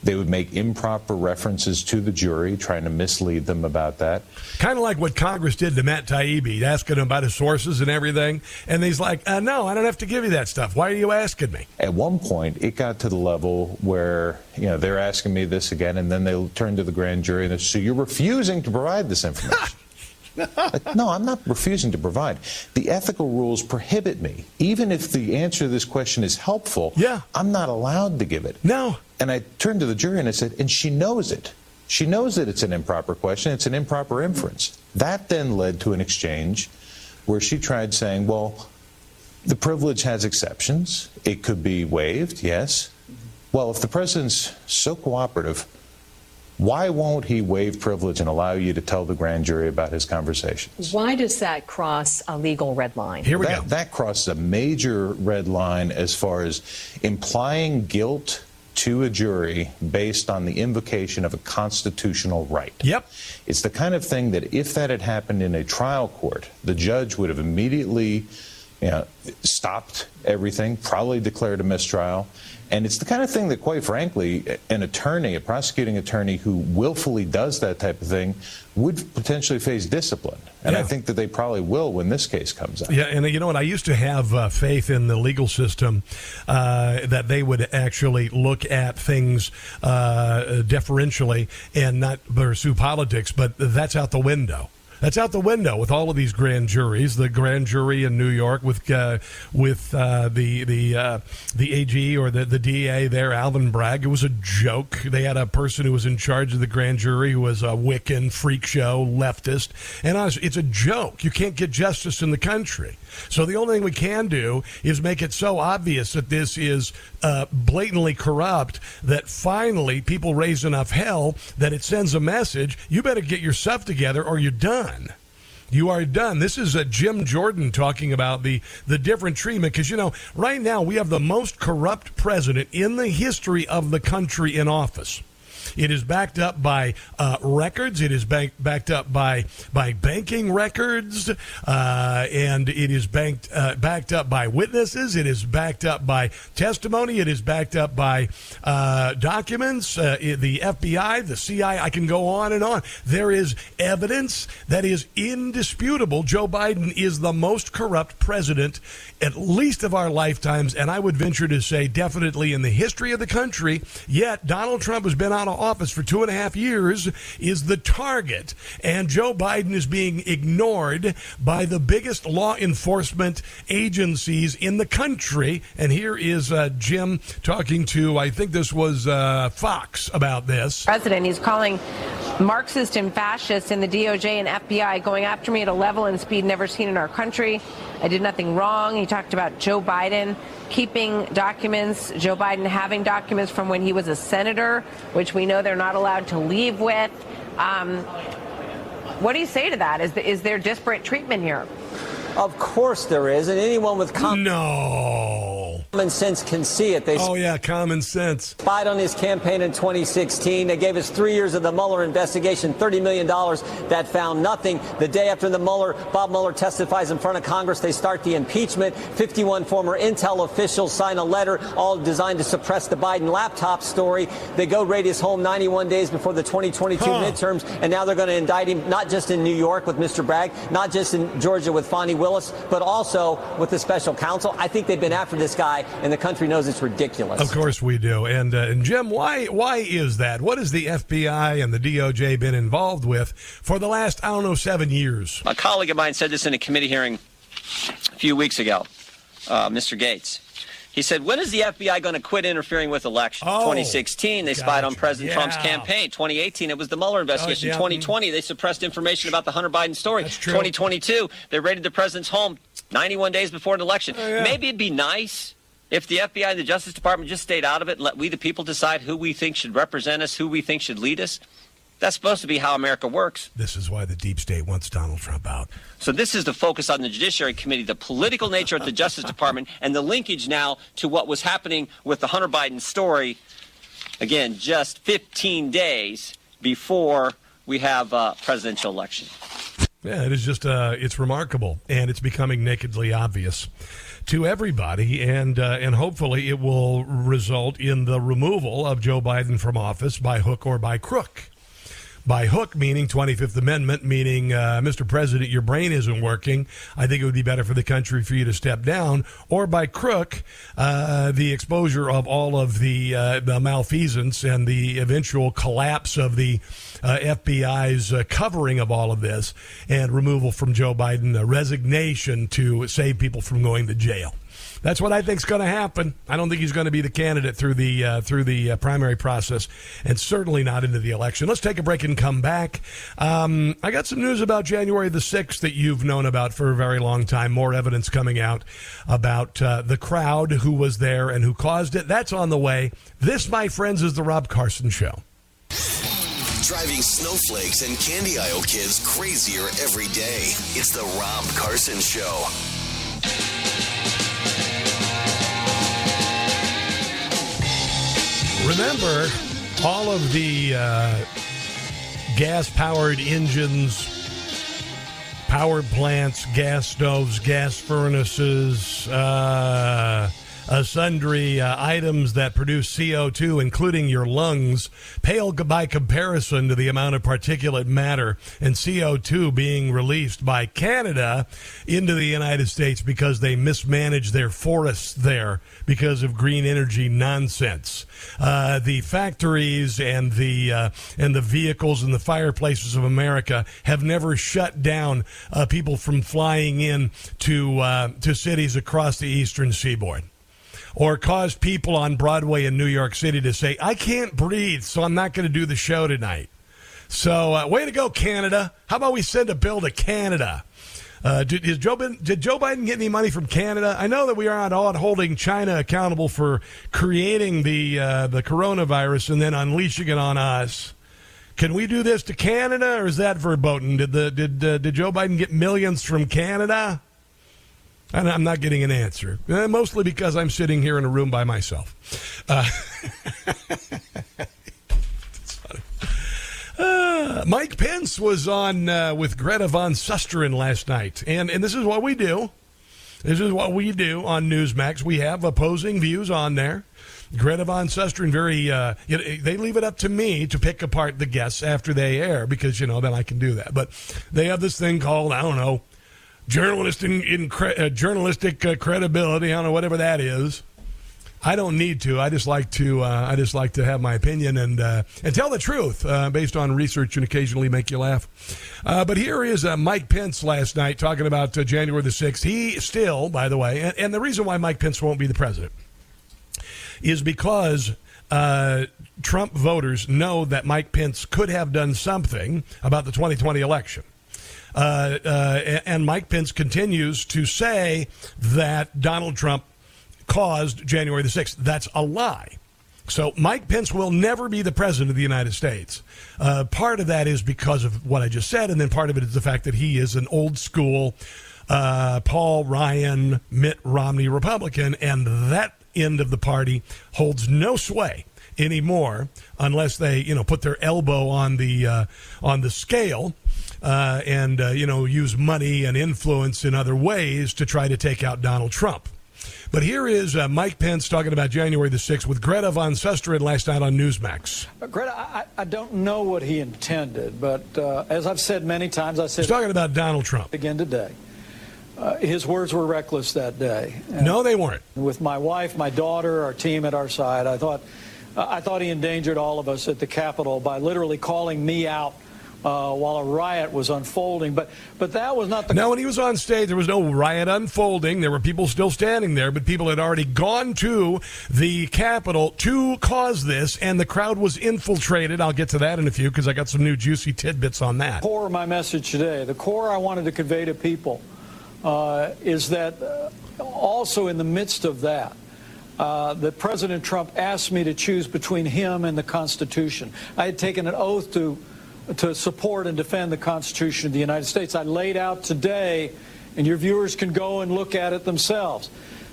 They would make improper references to the jury, trying to mislead them about that. Kind of like what Congress did to Matt Taibbi, asking him about his sources and everything. And he's like, uh, no, I don't have to give you that stuff. Why are you asking me? At one point, it got to the level where you know they're asking me this again, and then they turn to the grand jury and they say, "So you're refusing to provide this information?" Like, no, I'm not refusing to provide. The ethical rules prohibit me. Even if the answer to this question is helpful, yeah. I'm not allowed to give it. No. And I turned to the jury and I said, and she knows it. She knows that it's an improper question, it's an improper inference. That then led to an exchange where she tried saying, well, the privilege has exceptions. It could be waived, yes. Well, if the president's so cooperative, why won't he waive privilege and allow you to tell the grand jury about his conversations? Why does that cross a legal red line? Here we that, go. That crosses a major red line as far as implying guilt to a jury based on the invocation of a constitutional right. Yep. It's the kind of thing that if that had happened in a trial court, the judge would have immediately you know, stopped everything, probably declared a mistrial, and it's the kind of thing that, quite frankly, an attorney, a prosecuting attorney who willfully does that type of thing would potentially face discipline. And yeah. I think that they probably will when this case comes out. Yeah, and you know what? I used to have uh, faith in the legal system uh, that they would actually look at things uh, deferentially and not pursue politics, but that's out the window. That's out the window with all of these grand juries. The grand jury in New York with uh, with uh, the the uh, the AG or the the DA there, Alvin Bragg. It was a joke. They had a person who was in charge of the grand jury who was a Wiccan freak show leftist, and honestly, it's a joke. You can't get justice in the country. So the only thing we can do is make it so obvious that this is uh, blatantly corrupt that finally people raise enough hell that it sends a message. You better get your stuff together or you're done you are done. This is a Jim Jordan talking about the the different treatment because you know right now we have the most corrupt president in the history of the country in office. It is backed up by uh, records. It is bank, backed up by by banking records, uh, and it is banked uh, backed up by witnesses. It is backed up by testimony. It is backed up by uh, documents. Uh, the FBI, the CIA. I can go on and on. There is evidence that is indisputable. Joe Biden is the most corrupt president, at least of our lifetimes, and I would venture to say definitely in the history of the country. Yet Donald Trump has been of office for two and a half years is the target. And Joe Biden is being ignored by the biggest law enforcement agencies in the country. And here is uh, Jim talking to, I think this was uh, Fox about this. President, he's calling Marxist and fascist in the DOJ and FBI going after me at a level and speed never seen in our country. I did nothing wrong. He talked about Joe Biden keeping documents, Joe Biden having documents from when he was a senator, which we know they're not allowed to leave with. Um, what do you say to that? Is, the, is there disparate treatment here? Of course there is, and anyone with com- no Common sense can see it. They oh, yeah, common sense. Spied on his campaign in 2016. They gave us three years of the Mueller investigation, $30 million that found nothing. The day after the Mueller, Bob Mueller testifies in front of Congress, they start the impeachment. 51 former Intel officials sign a letter, all designed to suppress the Biden laptop story. They go raid his home 91 days before the 2022 huh. midterms, and now they're going to indict him not just in New York with Mr. Bragg, not just in Georgia with Fani Willis, but also with the special counsel. I think they've been after this guy and the country knows it's ridiculous. Of course we do. And, uh, and Jim, why why is that? What has the FBI and the DOJ been involved with for the last I don't know seven years? A colleague of mine said this in a committee hearing a few weeks ago. Uh, Mr. Gaetz. He said, when is the FBI going to quit interfering with elections? Oh, 2016, they spied on President yeah. Trump's campaign. 2018, it was the Mueller investigation. Oh, yeah. 2020, they suppressed information about the Hunter Biden story. 2022, they raided the president's home 91 days before an election. Oh, yeah. Maybe it'd be nice if the FBI and the Justice Department just stayed out of it and let we, the people, decide who we think should represent us, who we think should lead us, that's supposed to be how America works. This is why the deep state wants Donald Trump out. So this is the focus on the Judiciary Committee, the political nature of the Justice Department, and the linkage now to what was happening with the Hunter Biden story. Again, just 15 days before we have a presidential election. Yeah, it is just uh, it's remarkable, and it's becoming nakedly obvious to everybody, and uh, and hopefully it will result in the removal of Joe Biden from office by hook or by crook by hook, meaning 25th Amendment, meaning, uh, Mr. President, your brain isn't working. I think it would be better for the country for you to step down. Or by crook, uh, the exposure of all of the, uh, the malfeasance and the eventual collapse of the uh, FBI's uh, covering of all of this and removal from Joe Biden, resignation to save people from going to jail. That's what I think is going to happen. I don't think he's going to be the candidate through the uh, through the uh, primary process, and certainly not into the election. Let's take a break and come back. Um, I got some news about January the sixth that you've known about for a very long time. More evidence coming out about uh, the crowd who was there and who caused it. That's on the way. This, my friends, is the Rob Carson Show driving snowflakes and candy aisle kids crazier every day. It's the Rob Carson Show. Remember all of the uh, gas powered engines, power plants, gas stoves, gas furnaces, uh, uh, sundry uh, items that produce CO2, including your lungs, pale by comparison to the amount of particulate matter and CO2 being released by Canada into the United States because they mismanage their forests there because of green energy nonsense. Uh, the factories and the uh, and the vehicles and the fireplaces of America have never shut down uh, people from flying in to uh, to cities across the eastern seaboard or cause people on Broadway in New York City to say, I can't breathe, so I'm not going to do the show tonight. So, uh, way to go, Canada. How about we send a bill to Canada? Uh, did, Joe Biden, did, Joe Biden, get any money from Canada? I know that we are not holding China accountable for creating the uh, the coronavirus and then unleashing it on us. Can we do this to Canada, or is that verboten? Did the did uh, did Joe Biden get millions from Canada? And I'm not getting an answer, uh, mostly because I'm sitting here in a room by myself. Uh, uh, Mike Pence was on uh, with Greta Van Susteren last night, and and this is what we do. This is what we do on Newsmax. We have opposing views on there. Greta Van Susteren very uh, they leave it up to me to pick apart the guests after they air because you know then I can do that. But they have this thing called I don't know journalist in, in cre- uh, journalistic uh, credibility. I don't know whatever that is. I don't need to. I just like to. Uh, I just like to have my opinion and uh, and tell the truth uh, based on research and occasionally make you laugh. Uh, but here is Mike Pence last night talking about January the sixth. He still, by the way, and, and, the reason why Mike Pence won't be the president is because. Trump voters know that Mike Pence could have done something about the 2020 election. Uh, uh, and Mike Pence continues to say that Donald Trump caused January the 6th. That's a lie. So Mike Pence will never be the president of the United States. Uh, part of that is because of what I just said, and then part of it is the fact that he is an old school uh, Paul Ryan, Mitt Romney Republican, and that end of the party holds no sway anymore unless they, you know, put their elbow on the uh, on the scale uh, and uh, you know use money and influence in other ways to try to take out Donald Trump. But here is uh, Mike Pence talking about January the 6th with Greta Van Susteren last night on Newsmax. Uh, Greta, I, I, don't know what he intended, but uh, as I've said many times, I said. He's talking about Donald Trump. Again today. Uh, his words were reckless that day. And no, they weren't. With my wife, my daughter, our team at our side, I thought, I thought he endangered all of us at the Capitol by literally calling me out uh, while a riot was unfolding. But but that was not the. Now, when he was on stage, there was no riot unfolding. There were people still standing there, but people had already gone to the Capitol to cause this, and the crowd was infiltrated. I'll get to that in a few because I got some new juicy tidbits on that. Core of my message today, the core I wanted to convey to people, uh, is that uh, also in the midst of that. Uh, that President Trump asked me to choose between him and the Constitution. I had taken an oath to to support and defend the Constitution of the United States. I laid out today, and your viewers can go and look at it themselves,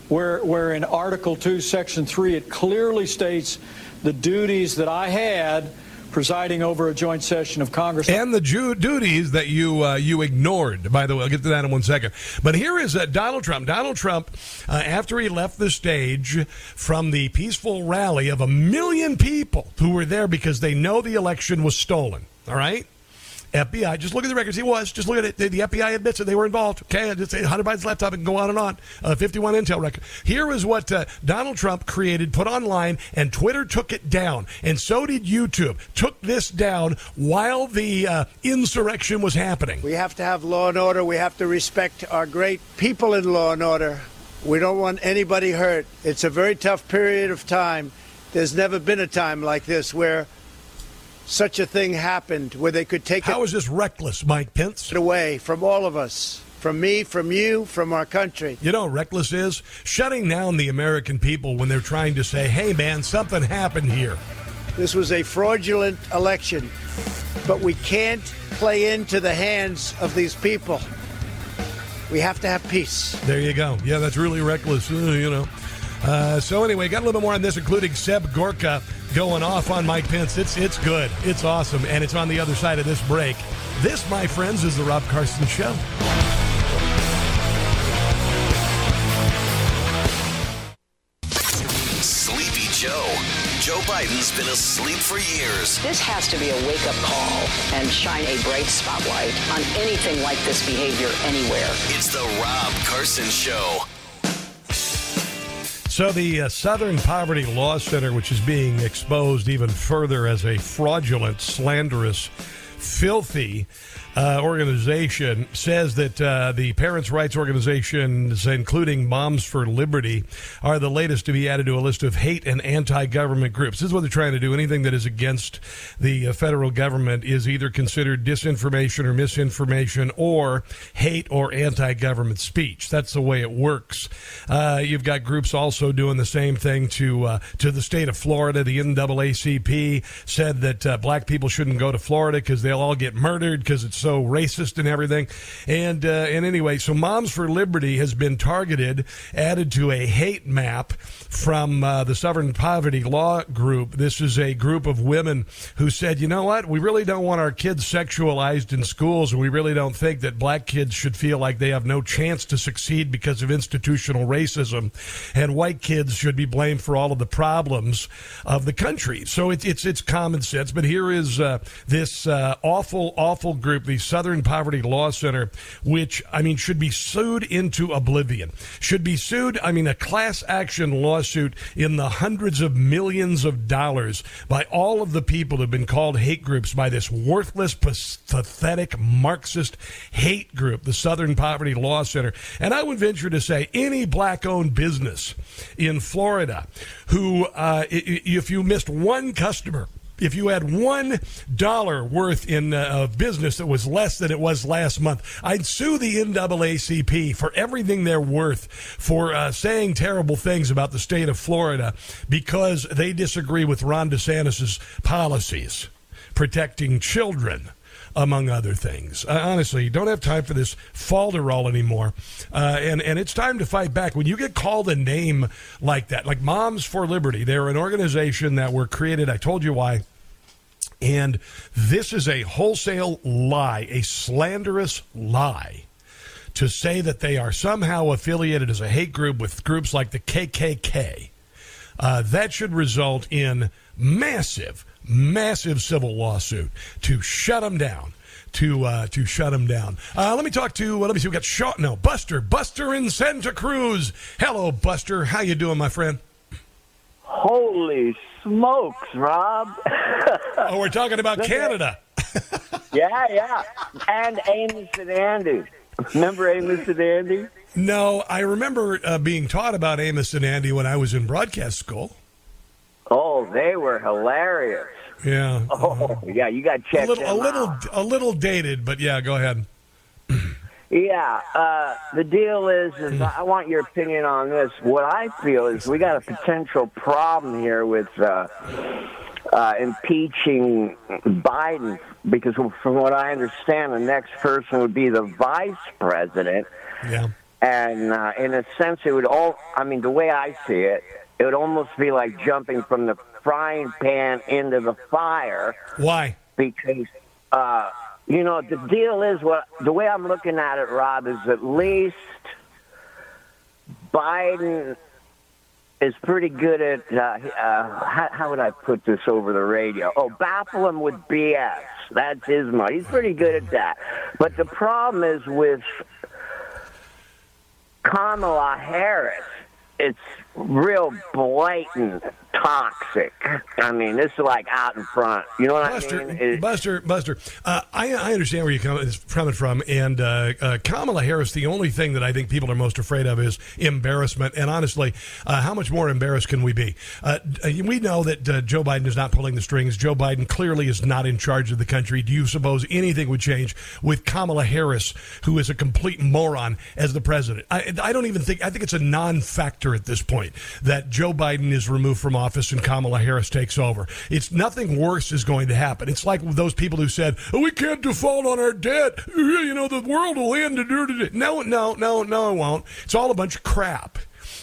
where, where in Article 2, Section 3, it clearly states the duties that I had presiding over a joint session of Congress. And the duties that you uh, you ignored, by the way. I'll get to that in one second. But here is uh, Donald Trump. Donald Trump, uh, after he left the stage from the peaceful rally of a million people who were there because they know the election was stolen. All right? FBI, just look at the records. He was. Just look at it. The, the FBI admits that they were involved. Okay, say Hunter Biden's laptop and go on and on. Uh, 51 Intel record. Here is what uh, Donald Trump created, put online, and Twitter took it down. And so did YouTube. Took this down while the uh, insurrection was happening. We have to have law and order. We have to respect our great people in law and order. We don't want anybody hurt. It's a very tough period of time. There's never been a time like this where such a thing happened, where they could take How is this reckless, Mike Pence? it away from all of us, from me, from you, from our country. You know reckless is? Shutting down the American people when they're trying to say, hey, man, something happened here. This was a fraudulent election, but we can't play into the hands of these people. We have to have peace. There you go. Yeah, that's really reckless, uh, you know. Uh, so anyway, got a little bit more on this, including Seb Gorka going off on Mike Pence. It's it's good. It's awesome, and it's on the other side of this break. This, my friends, is the Rob Carson Show. Sleepy Joe. Joe Biden's been asleep for years. This has to be a wake up call and shine a bright spotlight on anything like this behavior anywhere. It's the Rob Carson Show. So the uh, Southern Poverty Law Center, which is being exposed even further as a fraudulent, slanderous, filthy uh, organization, says that uh, the parents' rights organizations, including Moms for Liberty, are the latest to be added to a list of hate and anti-government groups. This is what they're trying to do. Anything that is against the uh, federal government is either considered disinformation or misinformation or hate or anti-government speech. That's the way it works. Uh, you've got groups also doing the same thing to uh, to the state of Florida. The NAACP said that uh, black people shouldn't go to Florida because they'll all get murdered because it's so racist and everything. And uh, and anyway, so Moms for Liberty has been targeted, added to a hate map from uh, the Southern Poverty Law Group. This is a group of women who said, you know what, we really don't want our kids sexualized in schools, and we really don't think that black kids should feel like they have no chance to succeed because of institutional racism, and white kids should be blamed for all of the problems of the country. So it's it's it's common sense. But here is uh, this uh, awful awful group, the Southern Poverty Law Center, which I mean should be sued into oblivion. Should be sued. I mean a class action lawsuit in the hundreds of millions of dollars by all of the people who've been called hate groups by this worthless, pathetic Marxist hate group, the Southern Poverty Law Center. And I would venture to say any black-owned business in Florida who, uh, if you missed one customer if you had one dollar worth in uh, business that was less than it was last month, I'd sue the NAACP for everything they're worth for uh, saying terrible things about the state of Florida because they disagree with Ron DeSantis's policies protecting children among other things. I honestly don't have time for this falderall anymore. Uh, and, and it's time to fight back. When you get called a name like that, like Moms for Liberty, they're an organization that were created, I told you why. And this is a wholesale lie, a slanderous lie to say that they are somehow affiliated as a hate group with groups like the KKK. Uh, that should result in massive, massive civil lawsuit to shut them down. To uh, to shut them down. Uh, let me talk to. let me see. We got Shaw. No, Buster. Buster in Santa Cruz. Hello, Buster. How you doing, my friend? Holy smokes, Rob. oh, we're talking about Canada. yeah, yeah. And Amos and Andy. Remember Amos and Andy? No, I remember uh, being taught about Amos and Andy when I was in broadcast school. Oh, they were hilarious. Yeah. Oh, yeah, you got to check a little, a little, out. a little dated, but yeah, go ahead. Yeah, uh, the deal is, is I want your opinion on this. What I feel is we got a potential problem here with uh, uh, impeaching Biden because, from what I understand, the next person would be the vice president. Yeah. And uh, in a sense, it would all, I mean, the way I see it, it would almost be like jumping from the frying pan into the fire Why? because uh, you know the deal is what the way I'm looking at it, Rob, is at least Biden is pretty good at uh, uh, how, how would I put this over the radio? Oh, baffle him with BS. That's his mode. He's pretty good at that. But the problem is with Kamala Harris. It's real blatant toxic. I mean, this is like out in front. You know what Buster, I mean? It- Buster, Buster, uh, I, I understand where you're coming, coming from. And uh, uh, Kamala Harris, the only thing that I think people are most afraid of is embarrassment. And honestly, uh, how much more embarrassed can we be? Uh, we know that uh, Joe Biden is not pulling the strings. Joe Biden clearly is not in charge of the country. Do you suppose anything would change with Kamala Harris, who is a complete moron, as the president? I, I don't even think, I think it's a non factor at this point that Joe Biden is removed from office and Kamala Harris takes over. It's nothing worse is going to happen. It's like those people who said, oh, we can't default on our debt. You know, the world will end. No, no, no, no, it won't. It's all a bunch of crap.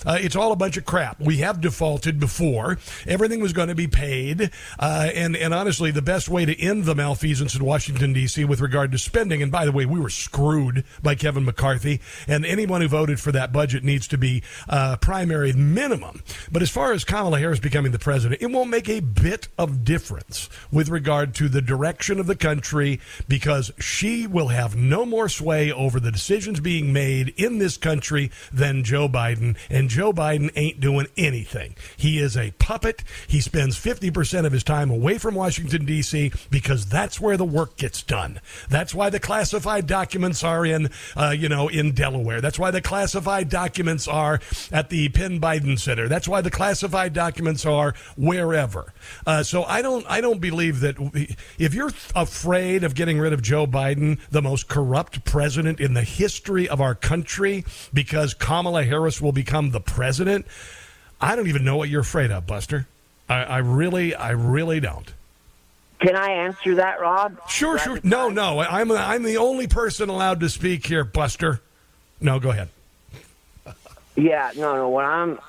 Uh, it's all a bunch of crap. We have defaulted before. Everything was going to be paid. Uh, and, and honestly, the best way to end the malfeasance in Washington, D.C. with regard to spending, and by the way, we were screwed by Kevin McCarthy, and anyone who voted for that budget needs to be uh, primary minimum. But as far as Kamala Harris becoming the president, it won't make a bit of difference with regard to the direction of the country because she will have no more sway over the decisions being made in this country than Joe Biden. And Joe Biden ain't doing anything. He is a puppet. He spends 50% of his time away from Washington, D.C., because that's where the work gets done. That's why the classified documents are in, uh, you know, in Delaware. That's why the classified documents are at the Penn Biden Center. That's why the classified documents are wherever. Uh, so I don't, I don't believe that if you're afraid of getting rid of Joe Biden, the most corrupt president in the history of our country, because Kamala Harris will become the president, I don't even know what you're afraid of, Buster. I, I really, I really don't. Can I answer that, Rob? Sure, sure. No, no. I'm I'm the only person allowed to speak here, Buster. No, go ahead. Yeah, no, no. What I'm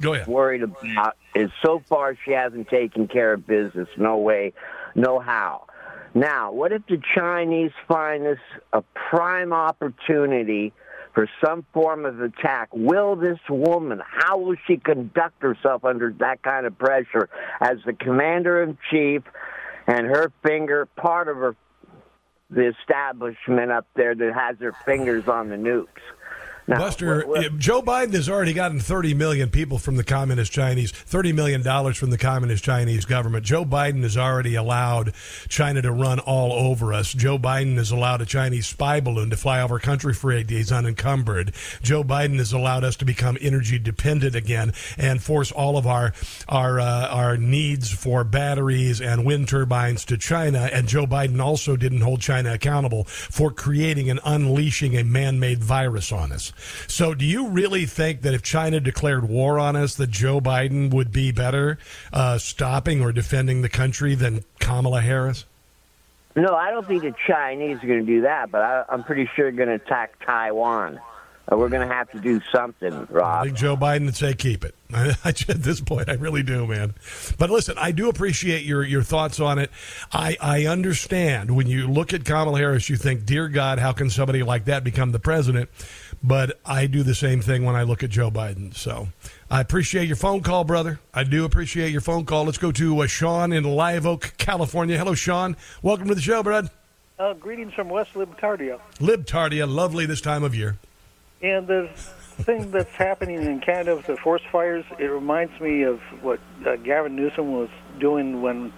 go ahead. worried about is so far she hasn't taken care of business. No way, no how. Now, what if the Chinese find this a prime opportunity for some form of attack? Will this woman, how will she conduct herself under that kind of pressure as the commander in chief and her finger, part of her, the establishment up there that has their fingers on the nukes? Now, Buster, what- what- Joe Biden has already gotten 30 million people from the communist Chinese, 30 million dollars from the communist Chinese government. Joe Biden has already allowed China to run all over us. Joe Biden has allowed a Chinese spy balloon to fly over country for eight days unencumbered. Joe Biden has allowed us to become energy dependent again and force all of our our uh, our needs for batteries and wind turbines to China. And Joe Biden also didn't hold China accountable for creating and unleashing a man-made virus on us. So, do you really think that if China declared war on us, that Joe Biden would be better uh, stopping or defending the country than Kamala Harris? No, I don't think the Chinese are going to do that, but I, I'm pretty sure they're going to attack Taiwan. Uh, we're going to have to do something, I Rob. think Joe Biden would say keep it. I, at this point, I really do, man. But listen, I do appreciate your your thoughts on it. I I understand when you look at Kamala Harris, you think, dear God, how can somebody like that become the president? But I do the same thing when I look at Joe Biden. So I appreciate your phone call, brother. I do appreciate your phone call. Let's go to uh, Sean in Live Oak, California. Hello, Sean. Welcome to the show, bud. Uh, greetings from West Libtardia. Libtardia, lovely this time of year. And the thing that's happening in Canada with the forest fires, it reminds me of what uh, Gavin Newsom was doing when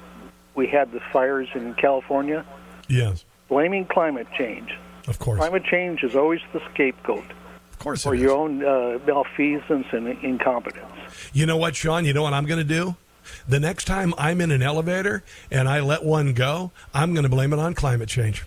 we had the fires in California, Yes, blaming climate change. Of course. Climate change is always the scapegoat Of course for your own uh, malfeasance and incompetence. You know what, Sean? You know what I'm going to do? The next time I'm in an elevator and I let one go, I'm going to blame it on climate change.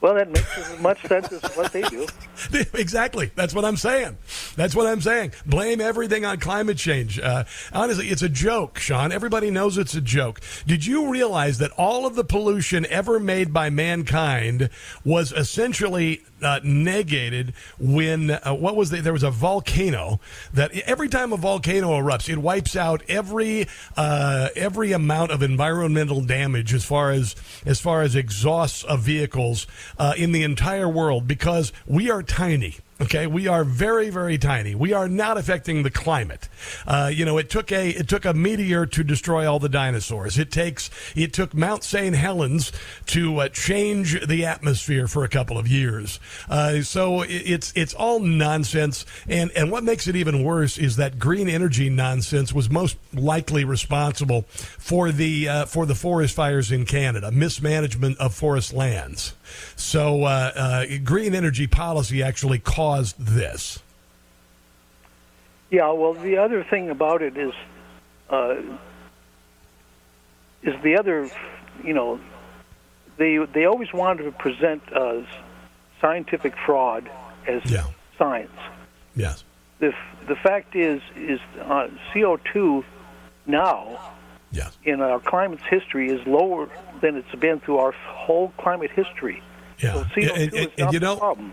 Well, that makes as much sense as what they do. exactly. That's what I'm saying. That's what I'm saying. Blame everything on climate change. Uh, honestly, it's a joke, Sean. Everybody knows it's a joke. Did you realize that all of the pollution ever made by mankind was essentially uh, negated when uh, what was the, there was a volcano that every time a volcano erupts, it wipes out every uh, every amount of environmental damage as far as as far as exhausts of vehicles uh, in the entire world because we are tiny. Okay, we are very, very tiny. We are not affecting the climate. Uh, you know, it took a it took a meteor to destroy all the dinosaurs. It takes it took Mount St. Helens to uh, change the atmosphere for a couple of years. Uh, so it, it's it's all nonsense. And and what makes it even worse is that green energy nonsense was most likely responsible for the uh, for the forest fires in Canada, mismanagement of forest lands. So uh, uh, green energy policy actually caused this. Yeah, well, the other thing about it is, uh, is the other, you know, they they always wanted to present uh, scientific fraud as science. Yes. The the fact is is uh, CO two now yes. in our climate's history is lower than it's been through our whole climate history. Yeah. So CO2 And- and- and you know- problem.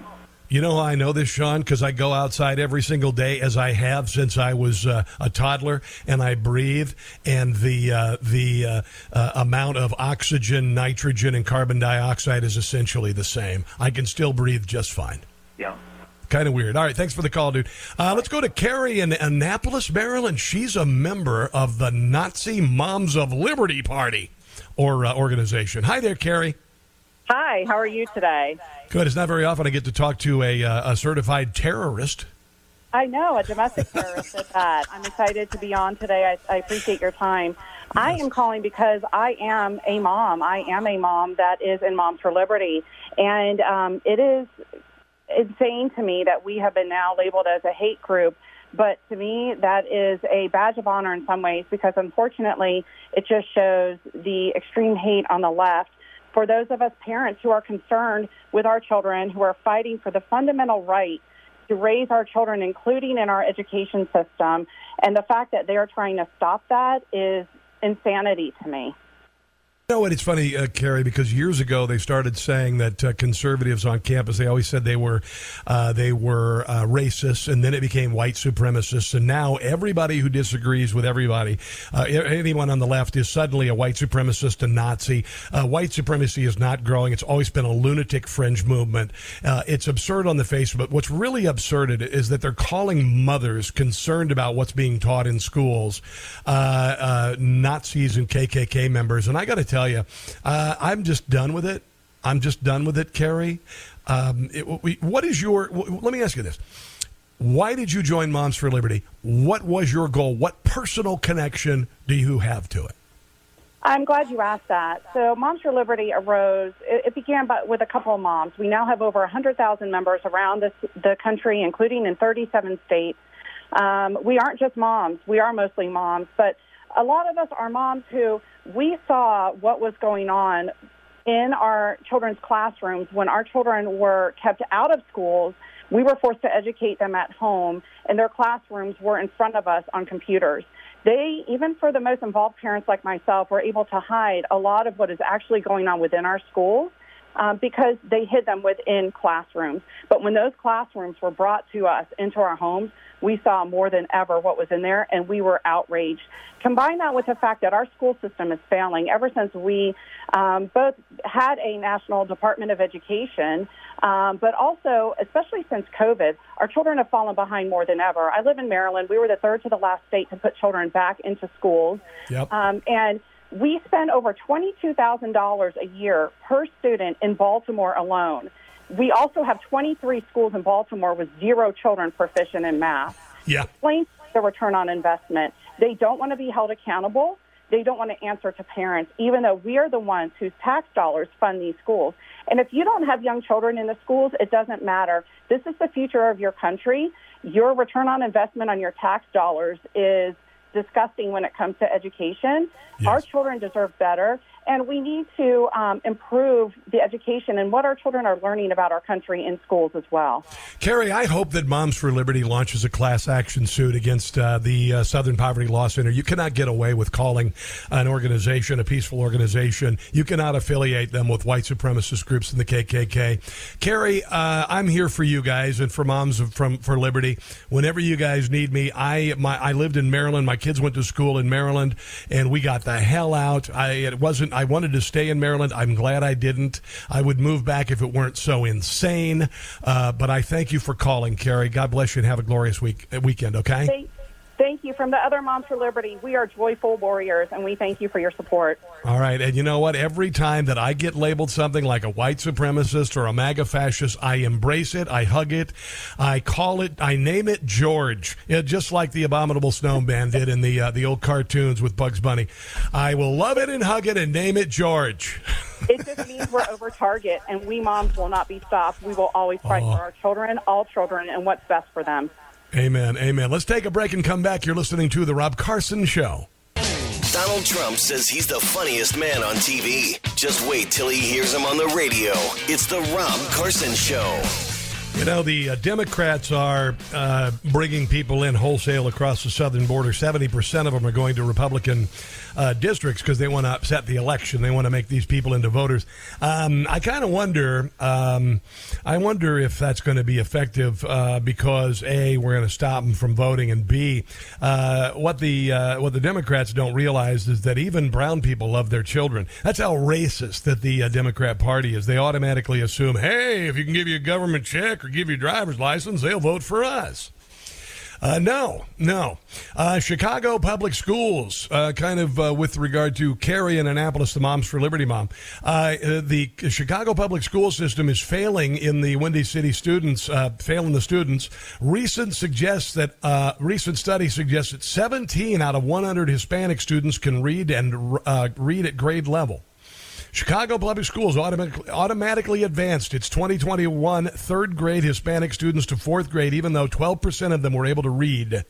You know I know this, Sean? Because I go outside every single day, as I have since I was uh, a toddler, and I breathe, and the uh, the uh, uh, amount of oxygen, nitrogen, and carbon dioxide is essentially the same. I can still breathe just fine. Yeah. Kind of weird. All right, thanks for the call, dude. Uh, let's go to Carrie in Annapolis, Maryland. She's a member of the Nazi Moms of Liberty Party or uh, organization. Hi there, Carrie. Hi, how are you today? Good. It's not very often I get to talk to a, uh, a certified terrorist. I know, a domestic terrorist at that. I'm excited to be on today. I, I appreciate your time. I am calling because I am a mom. I am a mom that is in Moms for Liberty. And um, it is insane to me that we have been now labeled as a hate group. But to me, that is a badge of honor in some ways because unfortunately, it just shows the extreme hate on the left for those of us parents who are concerned with our children, who are fighting for the fundamental right to raise our children, including in our education system. And the fact that they are trying to stop that is insanity to me. You know what? It's funny, uh, Carrie, because years ago they started saying that uh, conservatives on campus they always said they were uh, they were uh, racist, and then it became white supremacists, and now everybody who disagrees with everybody, uh, anyone on the left, is suddenly a white supremacist and Nazi. Uh, white supremacy is not growing; it's always been a lunatic fringe movement. It's absurd on the face, but what's really absurd is that they're calling mothers concerned about what's being taught in schools Nazis and KKK members, and I got to tell you, uh, I'm just done with it. I'm just done with it, Carrie. Um, it, what is your? let me ask you this: Why did you join Moms for Liberty? What was your goal? What personal connection do you have to it? I'm glad you asked that. So, Moms for Liberty arose. It, began with a couple of moms. We now have over 100,000 members around this, the country, including in 37 states. Um, we aren't just moms. We are mostly moms, but a lot of us are moms who we saw what was going on in our children's classrooms when our children were kept out of schools. We were forced to educate them at home, and their classrooms were in front of us on computers. They, even for the most involved parents like myself, were able to hide a lot of what is actually going on within our schools um, because they hid them within classrooms. But when those classrooms were brought to us into our homes, we saw more than ever what was in there, and we were outraged. Combine that with the fact that our school system is failing ever since we um, both had a national Department of Education, um, but also, especially since COVID, our children have fallen behind more than ever. I live in Maryland. We were the third to the last state to put children back into schools. Yep. Um, and we spend over $22,000 a year per student in Baltimore alone. We also have 23 schools in Baltimore with zero children proficient in math. Yeah. Explain the return on investment. They don't want to be held accountable. They don't want to answer to parents, even though we are the ones whose tax dollars fund these schools. And if you don't have young children in the schools, it doesn't matter. This is the future of your country. Your return on investment on your tax dollars is disgusting when it comes to education. Our children deserve better, and we need to um, improve the education and what our children are learning about our country in schools as well. Carrie, I hope that Moms for Liberty launches a class action suit against uh, the uh, Southern Poverty Law Center. You cannot get away with calling an organization a peaceful organization. You cannot affiliate them with white supremacist groups in the KKK. Carrie, uh, I'm here for you guys and for Moms from for Liberty. Whenever you guys need me, I my I lived in Maryland. My kids went to school in Maryland, and we got the hell out. I it wasn't. I wanted to stay in Maryland. I'm glad I didn't. I would move back if it weren't so insane. Uh, but I thank you for calling, Carrie. God bless you and have a glorious week weekend. Okay. Thank, thank you. From the other Moms for Liberty, we are joyful warriors, and we thank you for your support. All right, and you know what? Every time that I get labeled something like a white supremacist or a MAGA fascist, I embrace it, I hug it, I call it, I name it George, yeah, just like the abominable snowman did in the uh, the old cartoons with Bugs Bunny. I will love it and hug it and name it George. It just means we're over target, and we moms will not be stopped. We will always fight Oh. for our children, all children, and what's best for them. Amen, amen. Let's take a break and come back. You're listening to the Rob Carson Show. Donald Trump says he's the funniest man on TV. Just wait till he hears him on the radio. It's the Rob Carson Show. You know, the uh, Democrats are uh, bringing people in wholesale across the southern border. 70% of them are going to Republican uh, districts because they want to upset the election. They want to make these people into voters. Um, I kind of wonder. Um, I wonder if that's going to be effective uh, because a we're going to stop them from voting, and b uh, what the uh, what the Democrats don't realize is that even brown people love their children. That's how racist that the uh, Democrat Party is. They automatically assume, hey, if you can give you a government check or give you a driver's license, they'll vote for us. Uh, no, no. Uh, Chicago Public Schools, uh, kind of uh, with regard to Carrie and Annapolis, the Moms for Liberty mom. Uh, uh, the Chicago Public School system is failing in the Windy City students, failing the students. Recent suggests that recent study suggests that 17 out of 100 Hispanic students can read and read at grade level. Chicago Public Schools automatically, automatically advanced its 2021 third grade Hispanic students to fourth grade, even though 12% of them were able to read.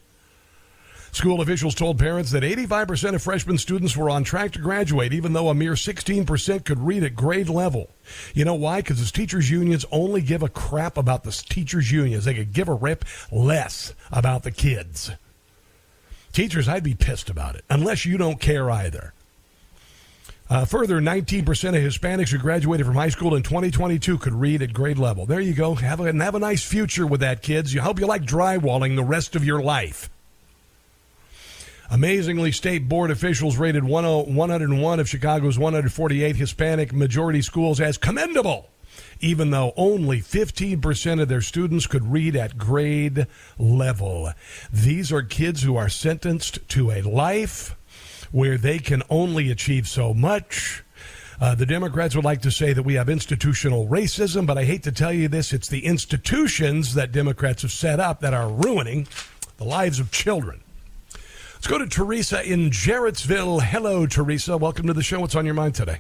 School officials told parents that 85% of freshman students were on track to graduate, even though a mere 16% could read at grade level. You know why? Because the teachers' unions only give a crap about the teachers' unions. They could give a rip less about the kids. Teachers, I'd be pissed about it, unless you don't care either. Uh, further, 19% of Hispanics who graduated from high school in 2022 could read at grade level. There you go. Have a, and have a nice future with that, kids. You hope you like drywalling the rest of your life. Amazingly, state board officials rated 101 of Chicago's 148 Hispanic majority schools as commendable, even though only 15% of their students could read at grade level. These are kids who are sentenced to a life where they can only achieve so much. Uh, the Democrats would like to say that we have institutional racism, but I hate to tell you this it's the institutions that Democrats have set up that are ruining the lives of children. Let's go to Teresa in Jarrettsville. Hello, Teresa. Welcome to the show. What's on your mind today?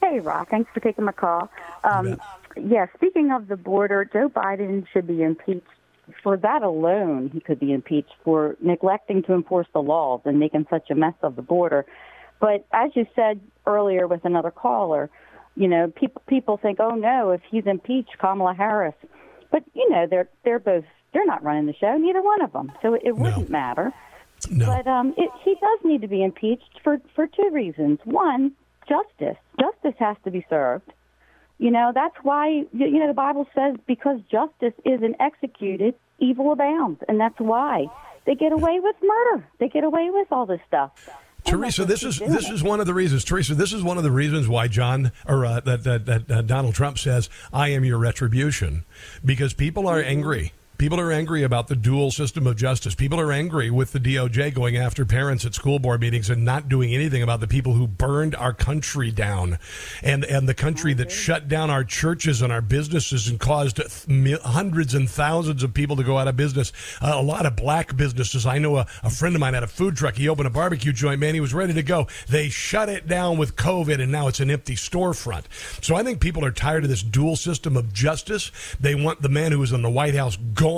Hey, Rock. Thanks for taking my call. Um, yeah, speaking of the border, Joe Biden should be impeached. For that alone, he could be impeached for neglecting to enforce the laws and making such a mess of the border. But as you said earlier with another caller, you know, people people think, oh no, if he's impeached, Kamala Harris. But you know, they're they're both they're not running the show, neither one of them. So it wouldn't matter. No. But um, it, he does need to be impeached for for two reasons. One, justice. Justice has to be served. You know, that's why you you know the Bible says because justice isn't executed, evil abounds, and that's why they get away with murder. They get away with all this stuff. Teresa, this is this is one of the reasons. Teresa, this is one of the reasons why John or uh, that that, that uh, Donald Trump says, "I am your retribution," because people are angry. People are angry about the dual system of justice. People are angry with the DOJ going after parents at school board meetings and not doing anything about the people who burned our country down, and and the country that shut down our churches and our businesses and caused th- hundreds and thousands of people to go out of business. Uh, a lot of black businesses. I know a, a friend of mine had a food truck. He opened a barbecue joint. Man, he was ready to go. They shut it down with COVID, and now it's an empty storefront. So I think people are tired of this dual system of justice. They want the man who was in the White House gone,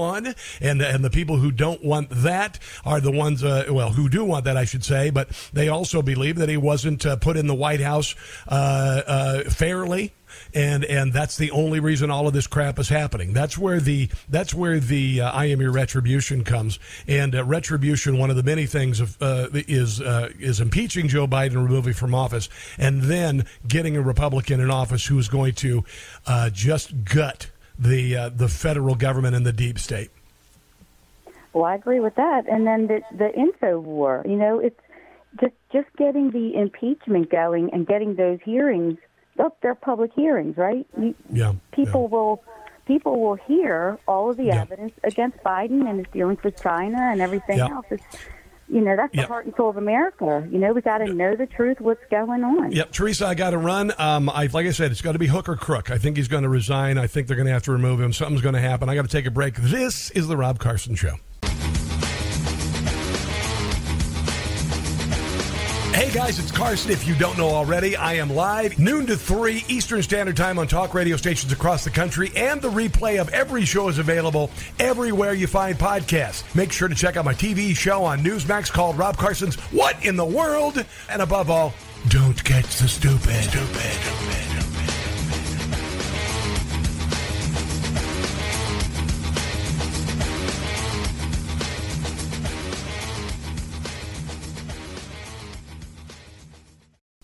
and and the people who don't want that are the ones, uh, well, who do want that, I should say. But they also believe that he wasn't uh, put in the White House uh, uh, fairly and and that's the only reason all of this crap is happening. That's where the that's where the uh, I am your retribution comes. And uh, retribution, one of the many things of, uh, is uh, is impeaching Joe Biden, removing from office, and then getting a Republican in office who is going to just gut the uh, the federal government and the deep state. Well, I agree with that. And then the the info war. You know, it's just just getting the impeachment going and getting those hearings. They're, they're public hearings, right? You, yeah. People will people will hear all of the evidence against Biden and his dealings with China and everything Yeah. else. It's, you know, that's the Yeah. heart and soul of America. You know, we got to know the truth, what's going on. Yep, Teresa, I got to run. Um, I, like I said, it's got to be hook or crook. I think he's going to resign. I think they're going to have to remove him. Something's going to happen. I got to take a break. This is the Rob Carson Show. Guys, it's Carson. If you don't know already, I am live noon to 3 Eastern Standard Time on talk radio stations across the country, and the replay of every show is available everywhere you find podcasts. Make sure to check out my TV show on Newsmax called Rob Carson's What in the World? And above all, don't get the stupid. Stupid. stupid.